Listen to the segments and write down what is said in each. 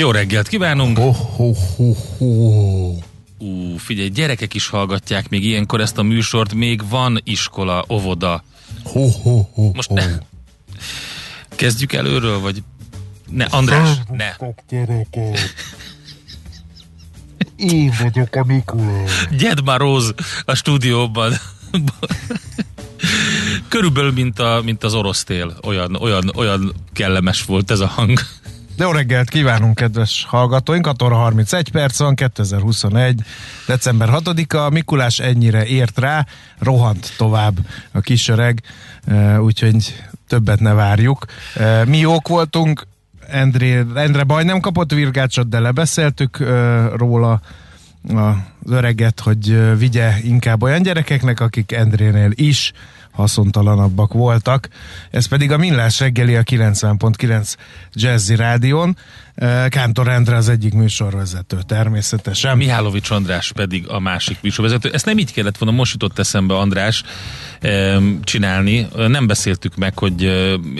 Jó reggelt kívánunk! Oh, oh, oh, oh. Ú, figyelj, gyerekek is hallgatják még ilyenkor ezt a műsort, még van iskola, óvoda. Ho, ho, ho, Most ho. ne. Kezdjük előről, vagy... Ne, András, ne. Gyerekek. Én vagyok a Mikulás. Gyed már Róz a stúdióban. Körülbelül, mint, a, mint az orosz tél. Olyan, olyan, olyan kellemes volt ez a hang. Jó reggelt kívánunk, kedves hallgatóink! 6 óra 31 perc van, 2021. december 6-a. Mikulás ennyire ért rá, rohant tovább a kisöreg, eh, úgyhogy többet ne várjuk. Eh, Mi jók voltunk, Endre, Endre baj nem kapott virgácsot, de lebeszéltük eh, róla az öreget, hogy vigye inkább olyan gyerekeknek, akik Endrénél is haszontalanabbak voltak. Ez pedig a Millás reggeli a 90.9 Jazzy Rádion. Kántor Endre az egyik műsorvezető természetesen. Mihálovics András pedig a másik műsorvezető. Ezt nem így kellett volna, most jutott eszembe András csinálni. Nem beszéltük meg, hogy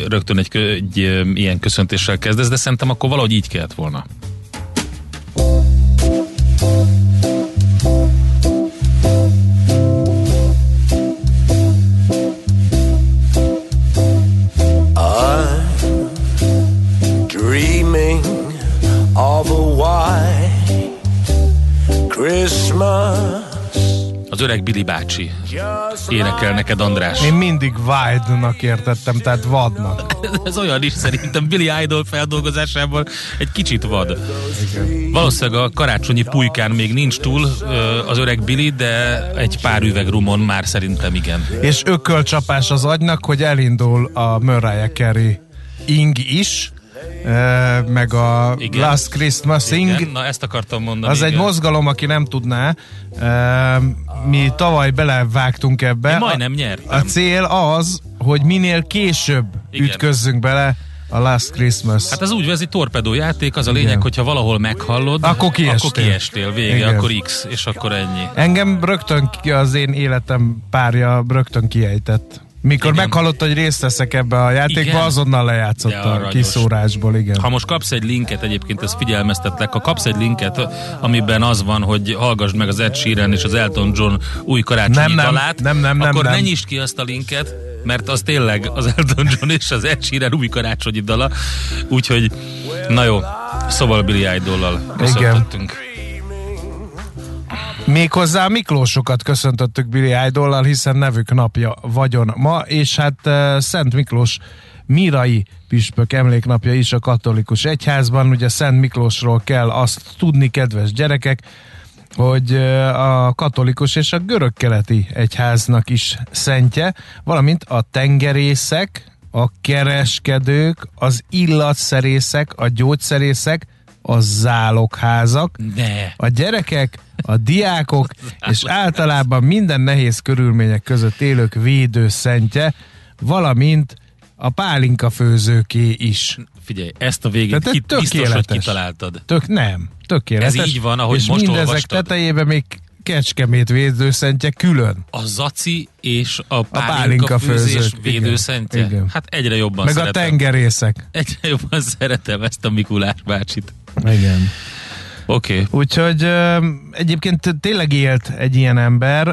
rögtön egy, egy ilyen köszöntéssel kezdesz, de szerintem akkor valahogy így kellett volna. Bácsi énekel neked András. Én mindig Wild-nak értettem, tehát vadnak. Ez olyan is szerintem Billy Idol feldolgozásában egy kicsit vad. Valószínűleg a karácsonyi pulykán még nincs túl az öreg Billy, de egy pár üveg rumon már szerintem igen. És ökölcsapás az agynak, hogy elindul a Mariah Carey ing is, meg a Igen. Last Christmas ing, igen. Na ezt akartam mondani. Az egy igen. mozgalom, aki nem tudná. Uh, mi tavaly belevágtunk ebbe. Én majdnem nyertem. a cél az, hogy minél később Igen. ütközzünk bele a Last Christmas. Hát az úgy ez egy torpedó játék, az a lényeg, Igen. hogyha valahol meghallod, Akkor kiestél. akkor kiestél vége, Igen. akkor X, és akkor ennyi. Engem rögtön az én életem párja rögtön kiejtett. Mikor Igen. meghallott, hogy részt veszek ebbe a játékba, Igen. azonnal lejátszott a kiszórásból, igen. Ha most kapsz egy linket, egyébként ezt figyelmeztetlek, ha kapsz egy linket, amiben az van, hogy hallgassd meg az Ed Sheeran és az Elton John új karácsonyi Nem, nem, dalát, nem, nem, nem, akkor nem. ne nyisd ki azt a linket, mert az tényleg az Elton John és az Ed Sheeran új karácsonyi dala. Úgyhogy, na jó, szóval Billy Idol-lal köszöntöttünk. Méghozzá Miklósokat köszöntöttük Billy Idollal, hiszen nevük napja vagyon ma, és hát uh, Szent Miklós Mirai püspök emléknapja is a katolikus egyházban. Ugye Szent Miklósról kell azt tudni, kedves gyerekek, hogy uh, a katolikus és a görög-keleti egyháznak is szentje, valamint a tengerészek, a kereskedők, az illatszerészek, a gyógyszerészek, a zálogházak, Ne. a gyerekek, a diákok és általában minden nehéz körülmények között élők védőszentje, valamint a pálinka főzőké is. Figyelj, ezt a végét Tehát ki, biztos, hogy kitaláltad. Tök nem, tökéletes. Ez így van, ahogy és most mindezek olvastad. tetejében még Kecskemét védőszentje külön. A zaci és a pálinka, pálinka főzés főzők, védőszentje. Igen. Hát egyre jobban Meg a szeretem. tengerészek. Egyre jobban szeretem ezt a Mikulás bácsit. Igen. Oké. Okay. Úgyhogy egyébként tényleg élt egy ilyen ember,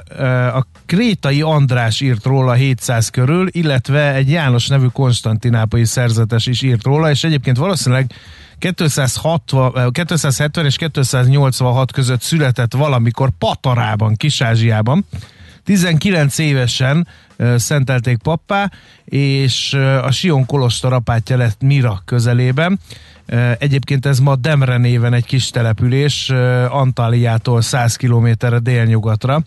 a Krétai András írt róla 700 körül, illetve egy János nevű konstantinápolyi szerzetes is írt róla, és egyébként valószínűleg 260, ö, 270 és 286 között született valamikor Patarában, Kis-Ázsiában. 19 évesen szentelték pappá, és a Sion Kolostor apátja lett Mira közelében. Egyébként ez ma Demre néven egy kis település, ö, Antáliától 100 kilométerre délnyugatra.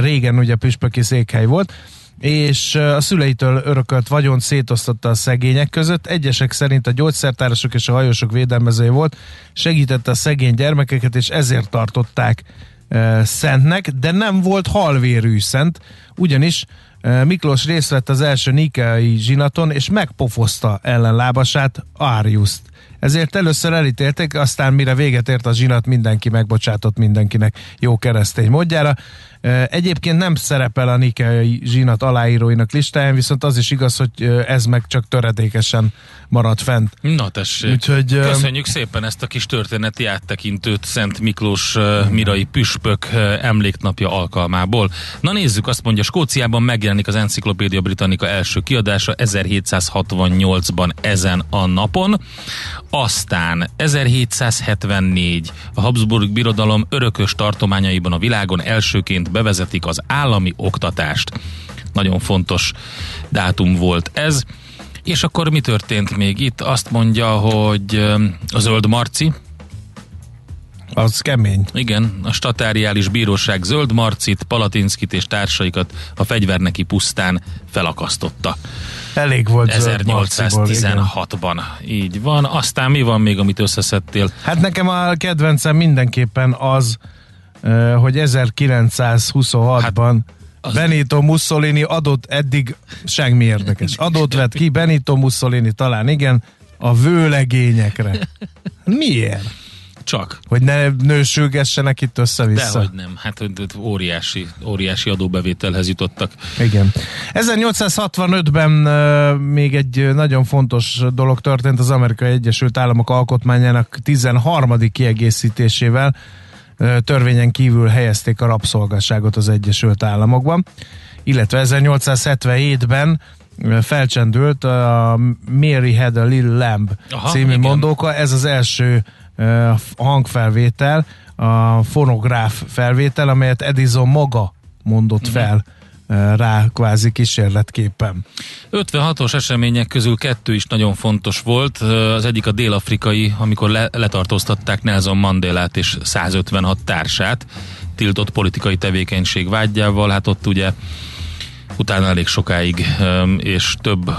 Régen ugye püspöki székhely volt. és a szüleitől örökölt vagyont szétosztotta a szegények között. Egyesek szerint a gyógyszertárosok és a hajósok védelmezője volt, segítette a szegény gyermekeket, és ezért tartották e, szentnek, de nem volt halvérű szent, ugyanis e, Miklós részt vett az első nikeai zsinaton, és megpofozta ellenlábasát, Ariuszt. Ezért először elítélték, aztán mire véget ért a zsinat, mindenki megbocsátott mindenkinek jó keresztény módjára. Egyébként nem szerepel a Nikei zsinat aláíróinak listáján, viszont az is igaz, hogy ez meg csak töredékesen marad fent. Na tessék, Úgyhogy, köszönjük szépen ezt a kis történeti áttekintőt Szent Miklós Mirai Püspök emléknapja alkalmából. Na nézzük, azt mondja, Skóciában megjelenik az Encyclopedia Britannica első kiadása 1768-ban ezen a napon. Aztán 1774 a Habsburg Birodalom örökös tartományaiban a világon elsőként bevezetik az állami oktatást. Nagyon fontos dátum volt ez. És akkor mi történt még itt? Azt mondja, hogy a Zöld Marci, az kemény. Igen, a statáriális bíróság Zöld Marcit, Palatinskit és társaikat a fegyverneki pusztán felakasztotta. Elég volt 1816-ban. Így van. Aztán mi van még, amit összeszedtél? Hát nekem a kedvencem mindenképpen az, hogy 1926-ban hát az... Benito Mussolini adott eddig semmi érdekes. Adott vett ki Benito Mussolini talán igen, a vőlegényekre. Miért? Csak. Hogy ne nősülgessenek itt össze-vissza. Dehogy nem. Hát óriási, óriási adóbevételhez jutottak. Igen. 1865-ben uh, még egy nagyon fontos dolog történt az Amerikai Egyesült Államok alkotmányának 13. kiegészítésével törvényen kívül helyezték a rabszolgasságot az Egyesült Államokban, illetve 1877-ben felcsendült a Mary Had a Little Lamb Aha, című igen. mondóka, ez az első hangfelvétel, a fonográf felvétel, amelyet Edison maga mondott uh-huh. fel rá kvázi kísérletképpen. 56-os események közül kettő is nagyon fontos volt. Az egyik a dél-afrikai, amikor le- letartóztatták Nelson Mandelát és 156 társát tiltott politikai tevékenység vágyával. Hát ott ugye utána elég sokáig és több,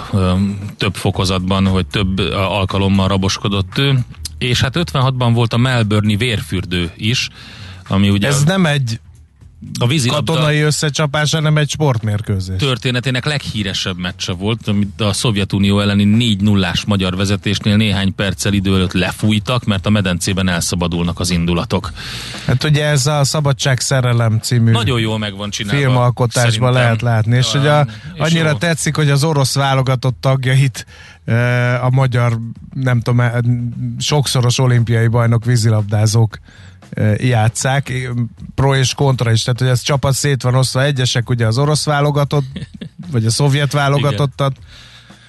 több fokozatban, vagy több alkalommal raboskodott ő. És hát 56-ban volt a Melbourne-i vérfürdő is, ami ugye... Ez nem egy a vízi katonai összecsapás, hanem egy sportmérkőzés. Történetének leghíresebb meccse volt, amit a Szovjetunió elleni 4 0 magyar vezetésnél néhány perccel idő előtt lefújtak, mert a medencében elszabadulnak az indulatok. Hát ugye ez a Szabadság szerelem című Nagyon jól meg van csinálva. Filmalkotásban lehet látni, és hogy a, annyira jó. tetszik, hogy az orosz válogatott tagjait e, a magyar, nem tudom, e, sokszoros olimpiai bajnok vízilabdázók játszák, pro és kontra is, tehát hogy ez csapat szét van osztva, egyesek ugye az orosz válogatott, vagy a szovjet válogatottat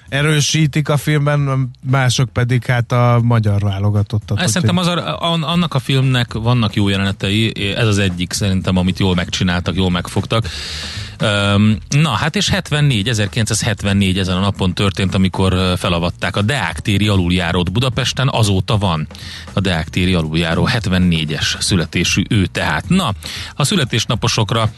erősítik a filmben, mások pedig hát a magyar válogatottat. Ezt szerintem az a, annak a filmnek vannak jó jelenetei, ez az egyik szerintem, amit jól megcsináltak, jól megfogtak. Na, hát és 74, 1974 ezen a napon történt, amikor felavatták a Deák téri aluljárót Budapesten, azóta van a Deák téri aluljáró, 74-es születésű ő tehát. Na, a születésnaposokra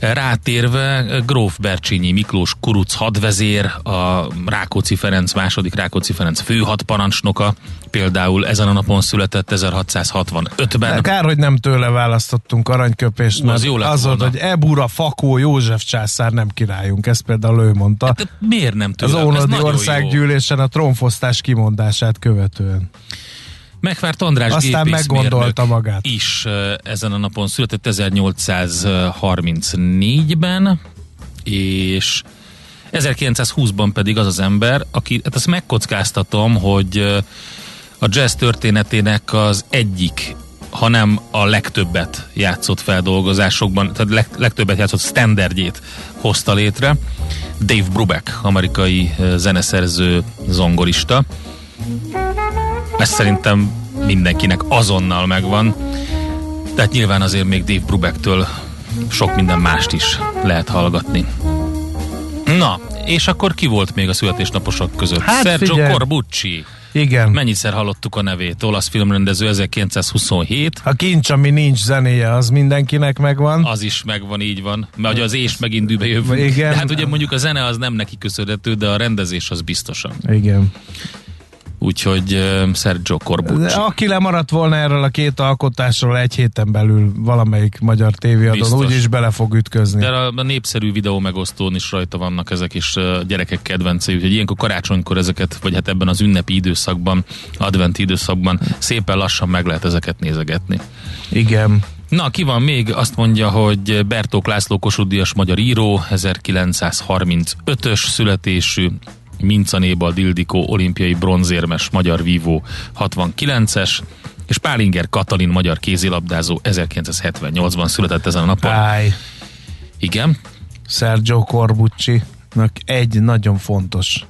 Rátérve Gróf Bercsényi Miklós Kuruc hadvezér, a Rákóczi Ferenc második Rákóczi Ferenc főhadparancsnoka, például ezen a napon született 1665-ben. Kár, hogy nem tőle választottunk aranyköpést, mert az, jó az volt, hogy Ebura Fakó József császár nem királyunk, ezt például ő mondta. Hát, miért nem tőle? Az Ónodi országgyűlésen a tronfosztás kimondását követően. Megvárt András Aztán meggondolta magát. is ezen a napon született 1834-ben, és 1920-ban pedig az az ember, aki, hát ezt megkockáztatom, hogy a jazz történetének az egyik hanem a legtöbbet játszott feldolgozásokban, tehát leg, legtöbbet játszott standardjét hozta létre. Dave Brubeck, amerikai zeneszerző, zongorista. Ez szerintem mindenkinek azonnal megvan. Tehát nyilván azért még Dave Brubecktől sok minden mást is lehet hallgatni. Na, És akkor ki volt még a születésnaposok között? Hát Sergio figyelj. Corbucci. Igen. Mennyiszer hallottuk a nevét? Olasz filmrendező 1927. A kincs, ami nincs zenéje, az mindenkinek megvan. Az is megvan, így van. Mert az és megint dűbe jövünk. Igen. De hát ugye mondjuk a zene az nem neki köszönhető, de a rendezés az biztosan. Igen. Úgyhogy Sergio Corbucci. aki lemaradt volna erről a két alkotásról egy héten belül valamelyik magyar tévéadón, úgyis bele fog ütközni. De a, a népszerű videó megosztón is rajta vannak ezek is gyerekek kedvencei, úgyhogy ilyenkor karácsonykor ezeket, vagy hát ebben az ünnepi időszakban, adventi időszakban szépen lassan meg lehet ezeket nézegetni. Igen. Na, ki van még? Azt mondja, hogy Bertók László Kossuth Díjas magyar író, 1935-ös születésű, Mincanébal Dildikó olimpiai bronzérmes magyar vívó 69-es, és Pálinger Katalin magyar kézilabdázó 1978-ban született ezen a napon. Áj, Igen, Sergio Corbucci-nak egy nagyon fontos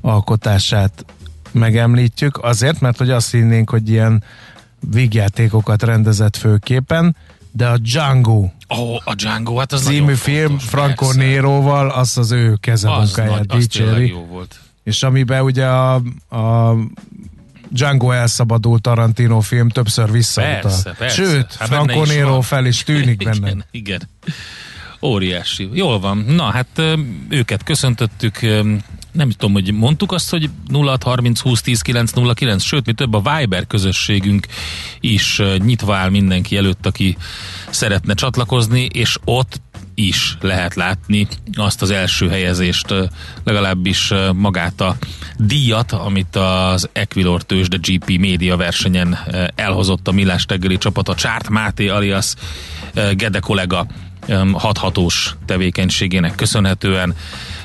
alkotását megemlítjük, azért, mert hogy azt hinnénk, hogy ilyen vígjátékokat rendezett főképen, de a Django oh, a Django, hát az című film fontos, Franco persze. Néróval, az az ő az, kezemunkáját nagy, dicséri. jó volt. És amiben ugye a, a Django elszabadult Tarantino film többször visszautal. Persze, persze. Sőt, Hát Franco Nero fel is tűnik benne. Igen, igen. Óriási. Jól van. Na, hát őket köszöntöttük. Nem tudom, hogy mondtuk azt, hogy 0630 20 10 909, sőt, mi több a Viber közösségünk is nyitva áll mindenki előtt, aki szeretne csatlakozni, és ott is lehet látni azt az első helyezést, legalábbis magát a díjat, amit az Equilor tőzsde GP média versenyen elhozott a Millás reggeli csapat, a Csárt Máté alias Gede kollega hathatós tevékenységének köszönhetően,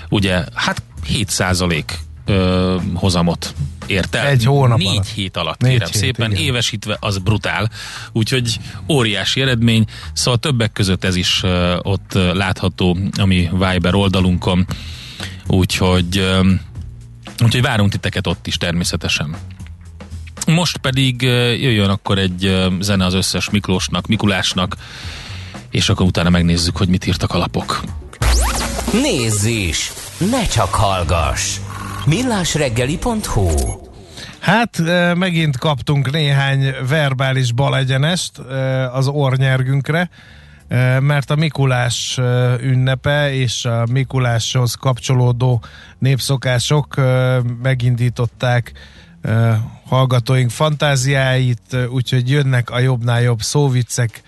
ugye, hát 7 százalék hozamot ért el. Egy hónap Négy alatt. hét alatt, Négy kérem hét, szépen, igen. évesítve az brutál, úgyhogy óriási eredmény, szóval többek között ez is ö, ott ö, látható a mi Viber oldalunkon, úgyhogy, ö, úgyhogy várunk titeket ott is természetesen. Most pedig jöjjön akkor egy zene az összes Miklósnak, Mikulásnak, és akkor utána megnézzük, hogy mit írtak a lapok. Nézz is! Ne csak hallgass! millásreggeli.hu Hát megint kaptunk néhány verbális balegyenest az ornyergünkre, mert a Mikulás ünnepe és a Mikuláshoz kapcsolódó népszokások megindították hallgatóink fantáziáit, úgyhogy jönnek a jobbnál jobb szóviccek,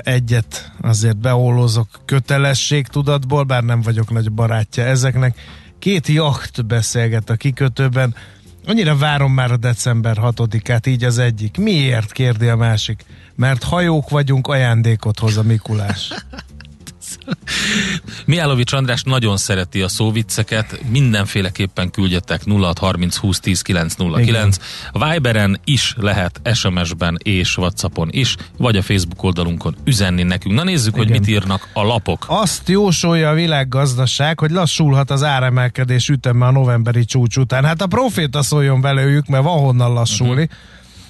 egyet azért beollózok kötelességtudatból, bár nem vagyok nagy barátja ezeknek. Két jacht beszélget a kikötőben, Annyira várom már a december 6-át, így az egyik. Miért, kérdi a másik? Mert hajók vagyunk, ajándékot hoz a Mikulás. Miálovics András nagyon szereti a szóvicceket, mindenféleképpen küldjetek 0630 20 10 909. A Viberen is lehet, SMS-ben és Whatsappon is, vagy a Facebook oldalunkon üzenni nekünk. Na nézzük, hogy Igen. mit írnak a lapok. Azt jósolja a világgazdaság, hogy lassulhat az áremelkedés üteme a novemberi csúcs után. Hát a proféta szóljon belőjük, mert van honnan lassulni. Uh-huh.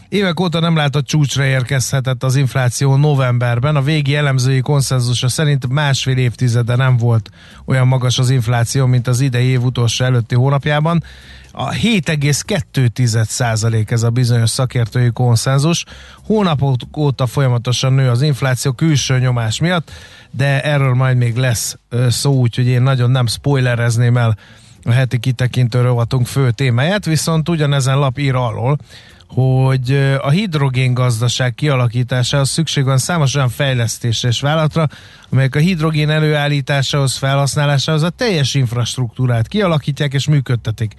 Évek óta nem látott csúcsra érkezhetett az infláció novemberben. A végi elemzői konszenzusa szerint másfél évtizede nem volt olyan magas az infláció, mint az idei év utolsó előtti hónapjában. A 7,2 százalék ez a bizonyos szakértői konszenzus. Hónapok óta folyamatosan nő az infláció külső nyomás miatt, de erről majd még lesz szó, úgyhogy én nagyon nem spoilerezném el a heti kitekintő rovatunk fő témáját, viszont ugyanezen lap ír arról, hogy a hidrogén gazdaság kialakításához szükség van számos olyan fejlesztésre és vállalatra, amelyek a hidrogén előállításához, felhasználásához a teljes infrastruktúrát kialakítják és működtetik.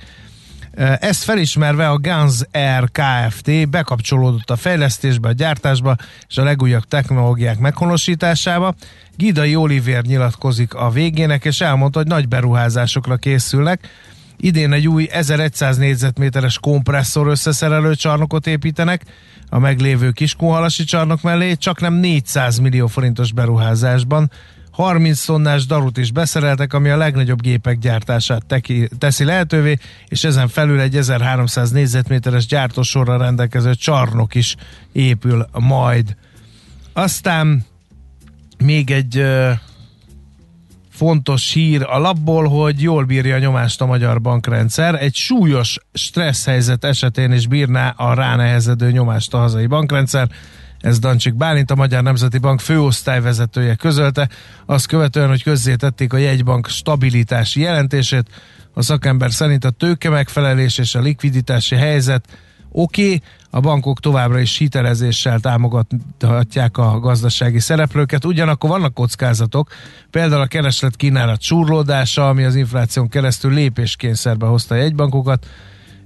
Ezt felismerve a Guns Air Kft. bekapcsolódott a fejlesztésbe, a gyártásba és a legújabb technológiák meghonosításába. Gidai Oliver nyilatkozik a végének, és elmondta, hogy nagy beruházásokra készülnek. Idén egy új 1100 négyzetméteres kompresszor összeszerelő csarnokot építenek a meglévő Kiskunhalasi csarnok mellé, csak nem 400 millió forintos beruházásban. 30 tonnás darut is beszereltek, ami a legnagyobb gépek gyártását teki, teszi lehetővé, és ezen felül egy 1300 négyzetméteres gyártósorra rendelkező csarnok is épül majd. Aztán még egy fontos hír a lapból, hogy jól bírja a nyomást a magyar bankrendszer. Egy súlyos stressz helyzet esetén is bírná a ránehezedő nyomást a hazai bankrendszer. Ez Dancsik Bálint, a Magyar Nemzeti Bank főosztályvezetője közölte. Azt követően, hogy közzétették a jegybank stabilitási jelentését, a szakember szerint a tőke megfelelés és a likviditási helyzet oké, okay, a bankok továbbra is hitelezéssel támogathatják a gazdasági szereplőket, ugyanakkor vannak kockázatok, például a kereslet kínálat surlódása, ami az infláción keresztül lépéskényszerbe hozta a jegybankokat,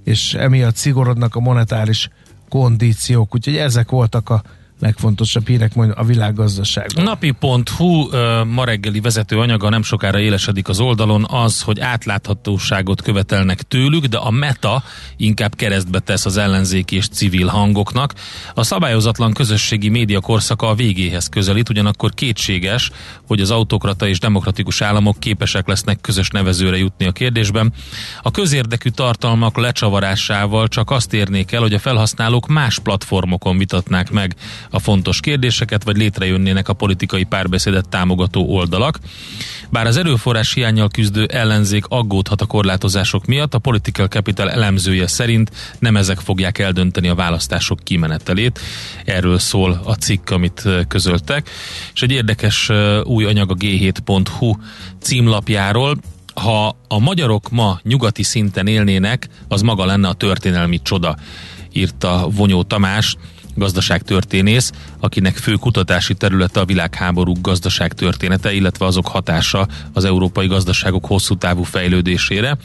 és emiatt szigorodnak a monetáris kondíciók, úgyhogy ezek voltak a legfontosabb hírek majd a világgazdaságban. Napi.hu ma reggeli vezető anyaga nem sokára élesedik az oldalon az, hogy átláthatóságot követelnek tőlük, de a meta inkább keresztbe tesz az ellenzéki és civil hangoknak. A szabályozatlan közösségi média korszaka a végéhez közelít, ugyanakkor kétséges, hogy az autokrata és demokratikus államok képesek lesznek közös nevezőre jutni a kérdésben. A közérdekű tartalmak lecsavarásával csak azt érnék el, hogy a felhasználók más platformokon vitatnák meg a fontos kérdéseket, vagy létrejönnének a politikai párbeszédet támogató oldalak. Bár az erőforrás hiányjal küzdő ellenzék aggódhat a korlátozások miatt, a Political Capital elemzője szerint nem ezek fogják eldönteni a választások kimenetelét. Erről szól a cikk, amit közöltek. És egy érdekes új anyag a g7.hu címlapjáról, ha a magyarok ma nyugati szinten élnének, az maga lenne a történelmi csoda, írta Vonyó Tamás gazdaságtörténész, akinek fő kutatási területe a világháború gazdaságtörténete, illetve azok hatása az európai gazdaságok hosszú távú fejlődésére.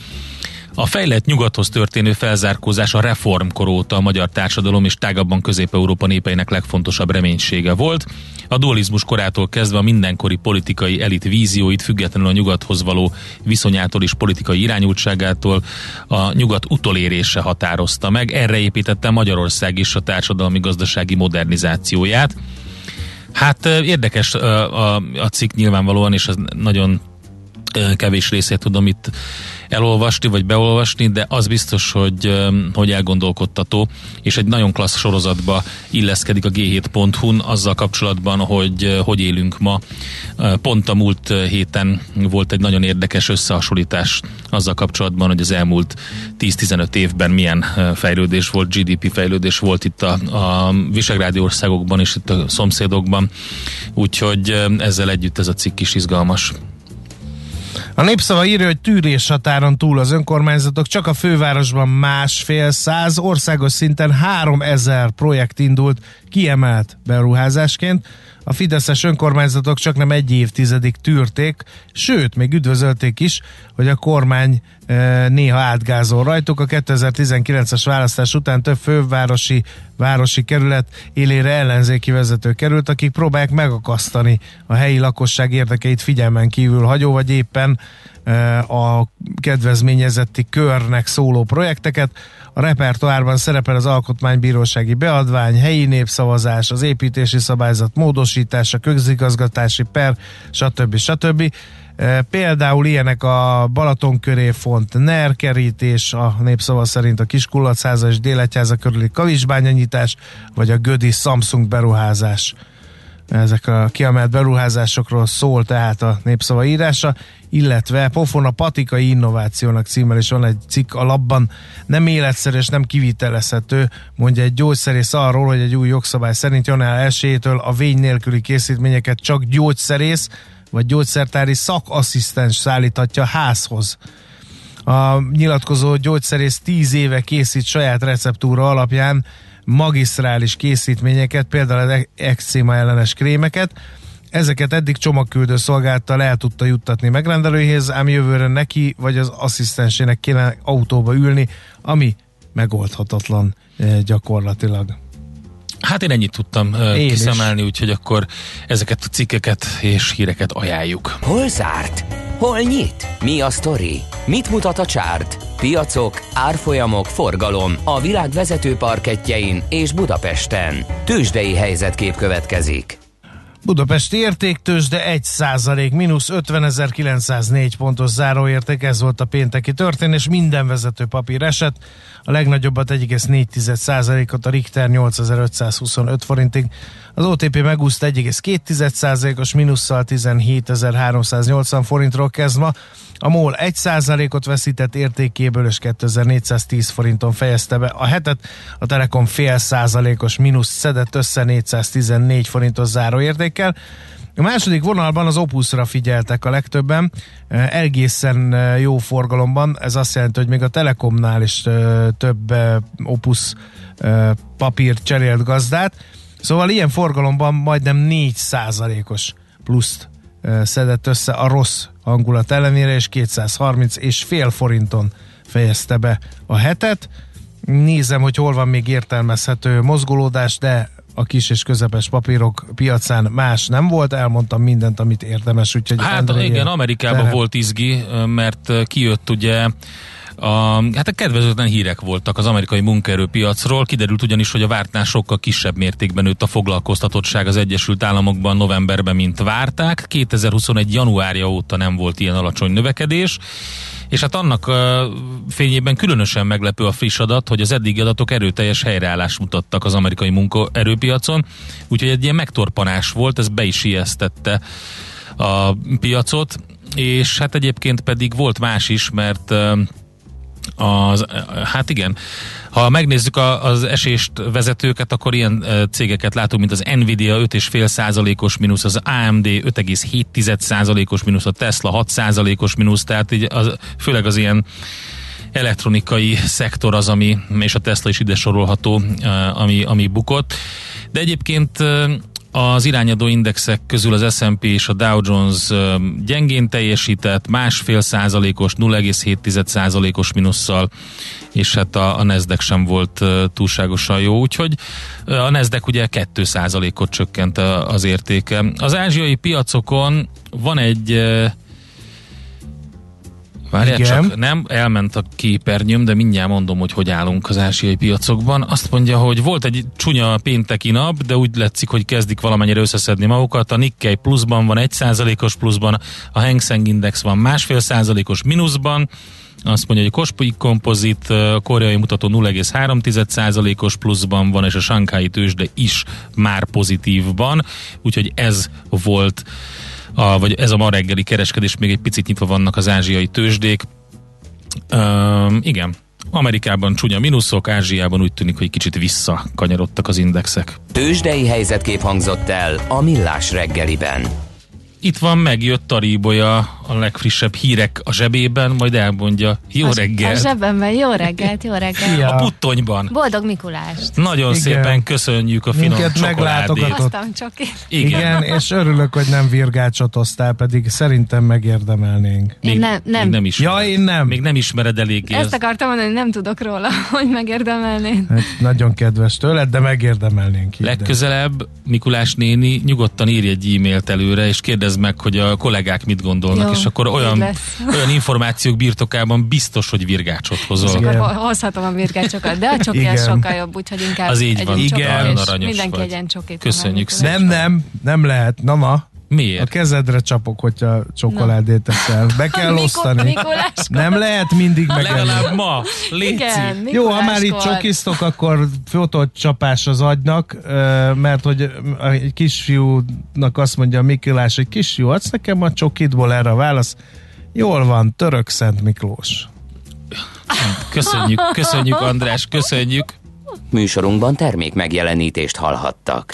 A fejlett nyugathoz történő felzárkózás a reformkor óta a magyar társadalom és tágabban Közép-Európa népeinek legfontosabb reménysége volt. A dualizmus korától kezdve a mindenkori politikai elit vízióit függetlenül a nyugathoz való viszonyától és politikai irányultságától a nyugat utolérése határozta meg. Erre építette Magyarország is a társadalmi-gazdasági modernizációját. Hát érdekes a, a, a cikk nyilvánvalóan, és ez nagyon kevés részét tudom itt elolvasni, vagy beolvasni, de az biztos, hogy, hogy elgondolkodtató, és egy nagyon klassz sorozatba illeszkedik a G7.hu-n azzal kapcsolatban, hogy hogy élünk ma. Pont a múlt héten volt egy nagyon érdekes összehasonlítás azzal kapcsolatban, hogy az elmúlt 10-15 évben milyen fejlődés volt, GDP fejlődés volt itt a, a Visegrádi országokban és itt a szomszédokban, úgyhogy ezzel együtt ez a cikk is izgalmas. A népszava írja, hogy tűrés határon túl az önkormányzatok, csak a fővárosban másfél száz, országos szinten három ezer projekt indult kiemelt beruházásként. A fideszes önkormányzatok csak nem egy évtizedig tűrték, sőt, még üdvözölték is, hogy a kormány e, néha átgázol rajtuk. A 2019-es választás után több fővárosi városi kerület élére ellenzéki vezető került, akik próbálják megakasztani a helyi lakosság érdekeit figyelmen kívül hagyó, vagy éppen a kedvezményezetti körnek szóló projekteket. A repertoárban szerepel az alkotmánybírósági beadvány, helyi népszavazás, az építési szabályzat módosítása, közigazgatási per, stb. stb. E, például ilyenek a Balaton köré font NER kerítés, a népszava szerint a Kiskulacháza és Délegyháza körüli kavicsbányanyítás, vagy a Gödi Samsung beruházás ezek a kiemelt beruházásokról szól tehát a népszava írása, illetve Pofon a patikai innovációnak címmel is van egy cikk a labban, nem életszerű és nem kivitelezhető, mondja egy gyógyszerész arról, hogy egy új jogszabály szerint január esélytől a vény nélküli készítményeket csak gyógyszerész vagy gyógyszertári szakasszisztens szállíthatja házhoz. A nyilatkozó gyógyszerész 10 éve készít saját receptúra alapján magisztrális készítményeket, például az ekcéma ellenes krémeket. Ezeket eddig csomagküldő szolgáltal el tudta juttatni megrendelőjéhez, ám jövőre neki vagy az asszisztensének kéne autóba ülni, ami megoldhatatlan eh, gyakorlatilag. Hát én ennyit tudtam én kiszemelni, úgyhogy akkor ezeket a cikkeket és híreket ajánljuk. Hol zárt? Hol nyit? Mi a sztori? Mit mutat a csárt? Piacok, árfolyamok, forgalom a világ vezető parketjein és Budapesten. Tősdei helyzetkép következik. Budapesti értéktős, de 1 százalék, mínusz 50.904 pontos záróérték, ez volt a pénteki történés, minden vezető papír esett, a legnagyobbat 1,4 százalékot a Richter 8525 forintig, Az OTP megúszta 1,2%-os mínusszal 17.380 forintról kezd ma. A MOL 1%-ot veszített értékéből, és 2410 forinton fejezte be. A hetet a Telekom fél százalékos mínusz szedett össze 414 forintos záróértékkel. A második vonalban az Opusra figyeltek a legtöbben, egészen jó forgalomban, ez azt jelenti, hogy még a Telekomnál is több Opus papírt cserélt gazdát, szóval ilyen forgalomban majdnem 4 os pluszt szedett össze a rossz hangulat ellenére, és 230 és fél forinton fejezte be a hetet. Nézem, hogy hol van még értelmezhető mozgolódás, de a kis és közepes papírok piacán más nem volt, elmondtam mindent, amit érdemes, úgyhogy Hát André igen, Amerikában terem. volt izgi, mert kijött ugye a, hát a kedvezőtlen hírek voltak az amerikai munkaerőpiacról, kiderült ugyanis, hogy a vártnál sokkal kisebb mértékben nőtt a foglalkoztatottság az Egyesült Államokban novemberben, mint várták. 2021. januárja óta nem volt ilyen alacsony növekedés, és hát annak fényében különösen meglepő a friss adat, hogy az eddigi adatok erőteljes helyreállást mutattak az amerikai munkaerőpiacon, úgyhogy egy ilyen megtorpanás volt, ez be is ijesztette a piacot, és hát egyébként pedig volt más is, mert az, hát igen, ha megnézzük a, az esést vezetőket, akkor ilyen cégeket látunk, mint az Nvidia 5,5 százalékos mínusz, az AMD 5,7 százalékos mínusz, a Tesla 6 százalékos mínusz, tehát így az, főleg az ilyen elektronikai szektor az, ami, és a Tesla is ide sorolható, ami, ami bukott. De egyébként az irányadó indexek közül az S&P és a Dow Jones gyengén teljesített, másfél százalékos, 0,7 százalékos minusszal, és hát a, a Nasdaq sem volt túlságosan jó, úgyhogy a Nasdaq ugye 2 százalékot csökkent az értéke. Az ázsiai piacokon van egy Várjál csak, nem, elment a képernyőm, de mindjárt mondom, hogy hogy állunk az ázsiai piacokban. Azt mondja, hogy volt egy csúnya pénteki nap, de úgy látszik, hogy kezdik valamennyire összeszedni magukat. A Nikkei pluszban van, egy százalékos pluszban, a Hang Seng Index van másfél százalékos mínuszban, azt mondja, hogy a Kospi kompozit koreai mutató 0,3%-os pluszban van, és a Shanghai tőzsde is már pozitívban, úgyhogy ez volt a, vagy ez a ma reggeli kereskedés, még egy picit nyitva vannak az ázsiai tőzsdék. Üm, igen, Amerikában csúnya mínuszok, Ázsiában úgy tűnik, hogy kicsit visszakanyarodtak az indexek. Tőzsdei helyzetkép hangzott el a Millás reggeliben. Itt van, megjött Taríboja a legfrissebb hírek a zsebében, majd elmondja. Jó a, reggelt! A zsebemben, jó reggelt, jó reggelt! Ja. A puttonyban. Boldog Mikulást! Nagyon Igen. szépen köszönjük a finom Minket csokoládét. Igen. Igen, és örülök, hogy nem virgácsot osztál, pedig szerintem megérdemelnénk. Még, én nem, nem. Még nem ismered. Ja, én nem. Még nem ismered eléggé. Ezt akartam mondani, nem tudok róla, hogy megérdemelnénk. Hát, nagyon kedves tőled, de megérdemelnénk. Legközelebb Mikulás néni nyugodtan írj egy e-mailt előre, és kérdez kérdezd meg, hogy a kollégák mit gondolnak, Jó, és akkor olyan, olyan információk birtokában biztos, hogy virgácsot hozol. És akkor hozhatom a virgácsokat, de a csoki az sokkal jobb, úgyhogy inkább az így van. Igen, mindenki vagy. egyen csokit. Köszönjük szépen. Nem, nem, nem lehet. Na ma. Miért? A kezedre csapok, hogyha csokoládét teszel. Be kell Mikor, osztani. Mikuláskor. Nem lehet mindig meg. Legalább ma. Léci. Igen, Jó, ha már itt csokiztok, akkor fotót csapás az agynak, mert hogy egy kisfiúnak azt mondja a Mikulás, hogy kisfiú, adsz nekem a csokidból erre a válasz. Jól van, török Szent Miklós. Köszönjük, köszönjük András, köszönjük. Műsorunkban termék megjelenítést hallhattak.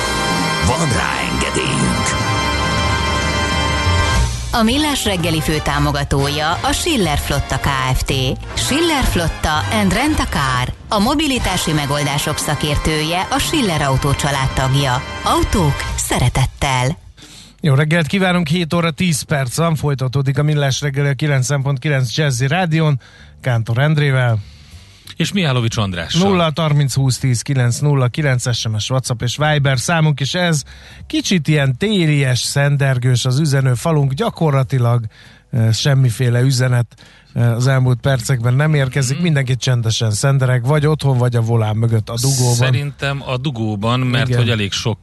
Van rá engedélyünk! A Millás reggeli fő támogatója a Schiller Flotta KFT. Schiller Flotta and Rent a Car. A mobilitási megoldások szakértője a Schiller Autó tagja. Autók szeretettel. Jó reggelt kívánunk, 7 óra 10 perc van, folytatódik a Millás reggeli a 9.9 Jazzy Rádion, Kántor Endrével. És Mihálovics András. 0 30 20 10 9 0 9 SMS, WhatsApp és Viber számunk is ez. Kicsit ilyen téries, szendergős az üzenő falunk, gyakorlatilag semmiféle üzenet az elmúlt percekben nem érkezik, mm. mindenki csendesen szendereg, vagy otthon, vagy a volán mögött a dugóban. Szerintem a dugóban, mert Igen. hogy elég sok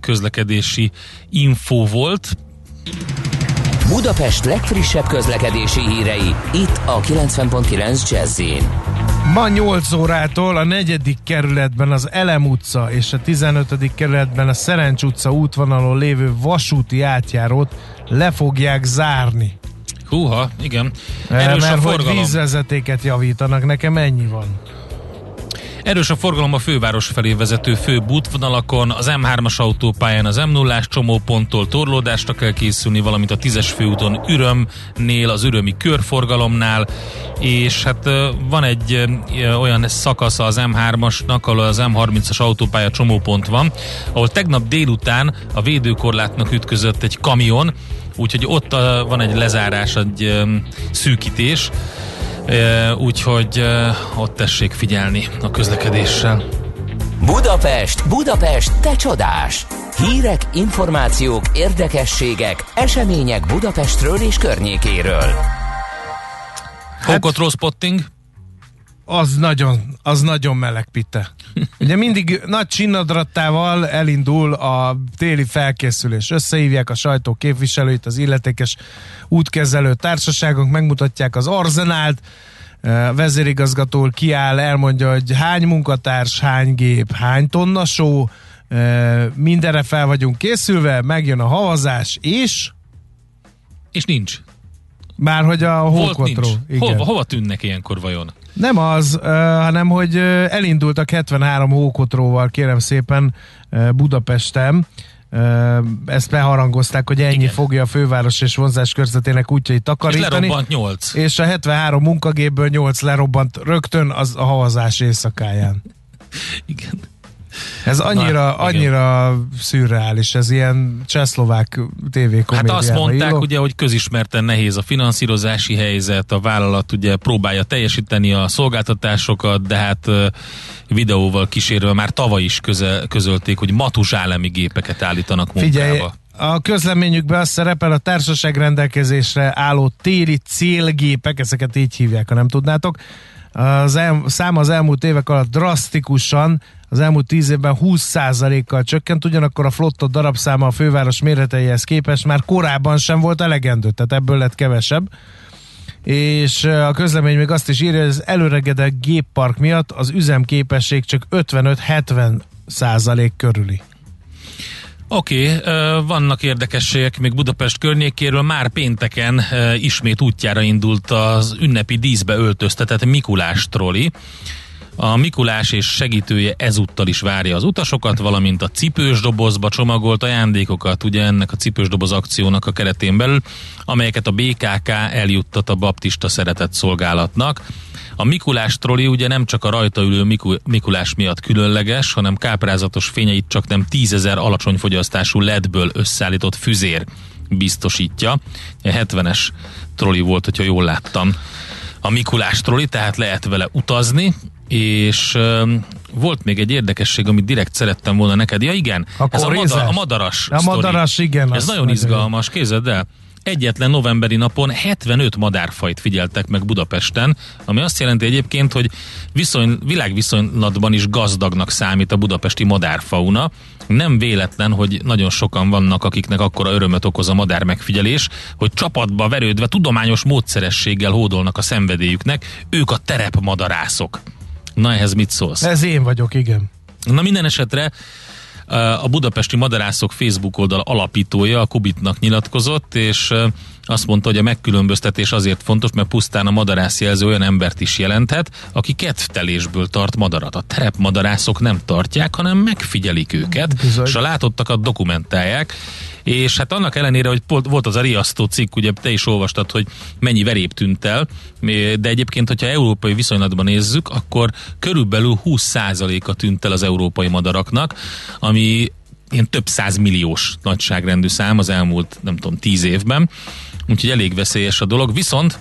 közlekedési info volt. Budapest legfrissebb közlekedési hírei, itt a 90.9 jazz Ma 8 órától a negyedik kerületben az Elem utca és a 15. kerületben a Szerencs utca útvonalon lévő vasúti átjárót le fogják zárni. Húha, igen. Erős Mert a forgalom. hogy vízvezetéket javítanak, nekem ennyi van. Erős a forgalom a főváros felé vezető fő útvonalakon, az M3-as autópályán az m 0 csomóponttól torlódásra kell készülni, valamint a 10-es főúton Ürömnél, az Ürömi körforgalomnál, és hát van egy olyan szakasza az M3-asnak, ahol az M30-as autópálya csomópont van, ahol tegnap délután a védőkorlátnak ütközött egy kamion, úgyhogy ott van egy lezárás, egy szűkítés, úgyhogy ott tessék figyelni a közlekedéssel. Budapest, Budapest, te csodás! Hírek, információk, érdekességek, események Budapestről és környékéről. Hát, spotting? Az nagyon, az nagyon meleg pite. Ugye mindig nagy csinnadrattával elindul a téli felkészülés. Összehívják a sajtó képviselőit, az illetékes útkezelő társaságok, megmutatják az arzenált, a vezérigazgató kiáll, elmondja, hogy hány munkatárs, hány gép, hány tonna só, mindenre fel vagyunk készülve, megjön a havazás, és... És nincs. Már hogy a hókotró. Hova, hova tűnnek ilyenkor vajon? Nem az, hanem hogy uh, elindultak 73 hókotróval, kérem szépen Budapesten. Ezt beharangozták, hogy ennyi Igen. fogja a főváros és vonzás körzetének útjait takarítani. És lerobbant 8. És a 73 munkagépből 8 lerobbant rögtön az a havazás éjszakáján. Igen. Ez annyira, Na, annyira szürreális, ez ilyen csehszlovák tévékomédiában. Hát azt mondták illó. ugye, hogy közismerten nehéz a finanszírozási helyzet, a vállalat ugye próbálja teljesíteni a szolgáltatásokat, de hát videóval kísérve már tavaly is köze, közölték, hogy matuzsálemi gépeket állítanak munkába. Figyelj, a közleményükben az szerepel a társaság rendelkezésre álló téli célgépek, ezeket így hívják, ha nem tudnátok. Az el, szám az elmúlt évek alatt drasztikusan az elmúlt tíz évben 20%-kal csökkent, ugyanakkor a flotta darabszáma a főváros méreteihez képest már korábban sem volt elegendő, tehát ebből lett kevesebb. És a közlemény még azt is írja, hogy az előregedett géppark miatt az üzemképesség csak 55-70 százalék körüli. Oké, okay, vannak érdekességek még Budapest környékéről. Már pénteken ismét útjára indult az ünnepi díszbe öltöztetett Mikulás troli. A Mikulás és segítője ezúttal is várja az utasokat, valamint a cipős dobozba csomagolt ajándékokat, ugye ennek a cipős doboz akciónak a keretén belül, amelyeket a BKK eljuttat a baptista szeretett szolgálatnak. A Mikulás troli ugye nem csak a rajta ülő Mikulás miatt különleges, hanem káprázatos fényeit csak nem tízezer alacsony fogyasztású ledből összeállított füzér biztosítja. 70-es troli volt, hogyha jól láttam. A Mikulás troli, tehát lehet vele utazni, és um, volt még egy érdekesség, amit direkt szerettem volna neked. Ja igen, a ez a, madar, a madaras A madaras, igen. Ez nagyon izgalmas, képzeld el. Egyetlen novemberi napon 75 madárfajt figyeltek meg Budapesten, ami azt jelenti egyébként, hogy viszony, világviszonylatban is gazdagnak számít a budapesti madárfauna. Nem véletlen, hogy nagyon sokan vannak, akiknek akkora örömöt okoz a madár megfigyelés, hogy csapatba verődve tudományos módszerességgel hódolnak a szenvedélyüknek, ők a terepmadarászok. Na ehhez mit szólsz? Ez én vagyok, igen. Na minden esetre a Budapesti Madarászok Facebook oldal alapítója a Kubitnak nyilatkozott, és azt mondta, hogy a megkülönböztetés azért fontos, mert pusztán a madarász jelző olyan embert is jelenthet, aki kedvtelésből tart madarat. A terepmadarászok nem tartják, hanem megfigyelik őket, Bizony. és a látottakat dokumentálják. És hát annak ellenére, hogy volt az a riasztó cikk, ugye te is olvastad, hogy mennyi verép tűnt el, de egyébként, hogyha európai viszonylatban nézzük, akkor körülbelül 20%-a tűnt el az európai madaraknak, ami ilyen több százmilliós nagyságrendű szám az elmúlt, nem tudom, tíz évben. Úgyhogy elég veszélyes a dolog. Viszont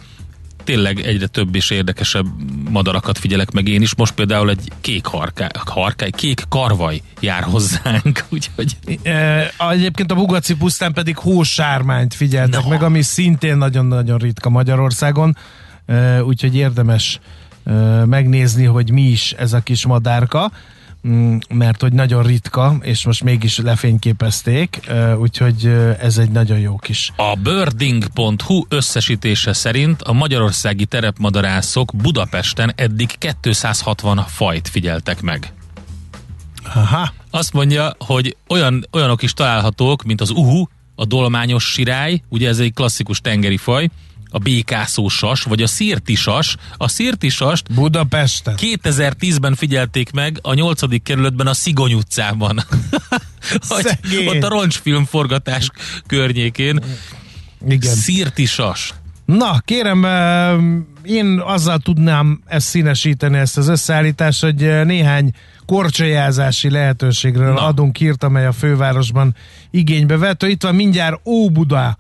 tényleg egyre több és érdekesebb madarakat figyelek meg én is. Most például egy kék harkály, harkály kék karvaj jár hozzánk, úgyhogy... E, egyébként a bugaci pusztán pedig hósármányt figyeltek No. meg, ami szintén nagyon-nagyon ritka Magyarországon, e, úgyhogy érdemes e, megnézni, hogy mi is ez a kis madárka, mert hogy nagyon ritka, és most mégis lefényképezték, úgyhogy ez egy nagyon jó kis A birding.hu összesítése szerint a magyarországi terepmadarászok Budapesten eddig 260 fajt figyeltek meg. Aha, Azt mondja, hogy olyan, olyanok is találhatók, mint az uhu, a dolmányos sirály, ugye ez egy klasszikus tengeri faj, a békászó sas, vagy a szirtisas. A szirtisast Budapesten. 2010-ben figyelték meg a 8. kerületben a Szigony utcában. Ott a roncsfilm forgatás környékén. Igen. Szirtisas. Na, kérem, eh, én azzal tudnám ezt színesíteni, ezt az összeállítást, hogy eh, néhány korcsolyázási lehetőségről Na. adunk hírt, amely a fővárosban igénybe vett. Itt van mindjárt Óbuda,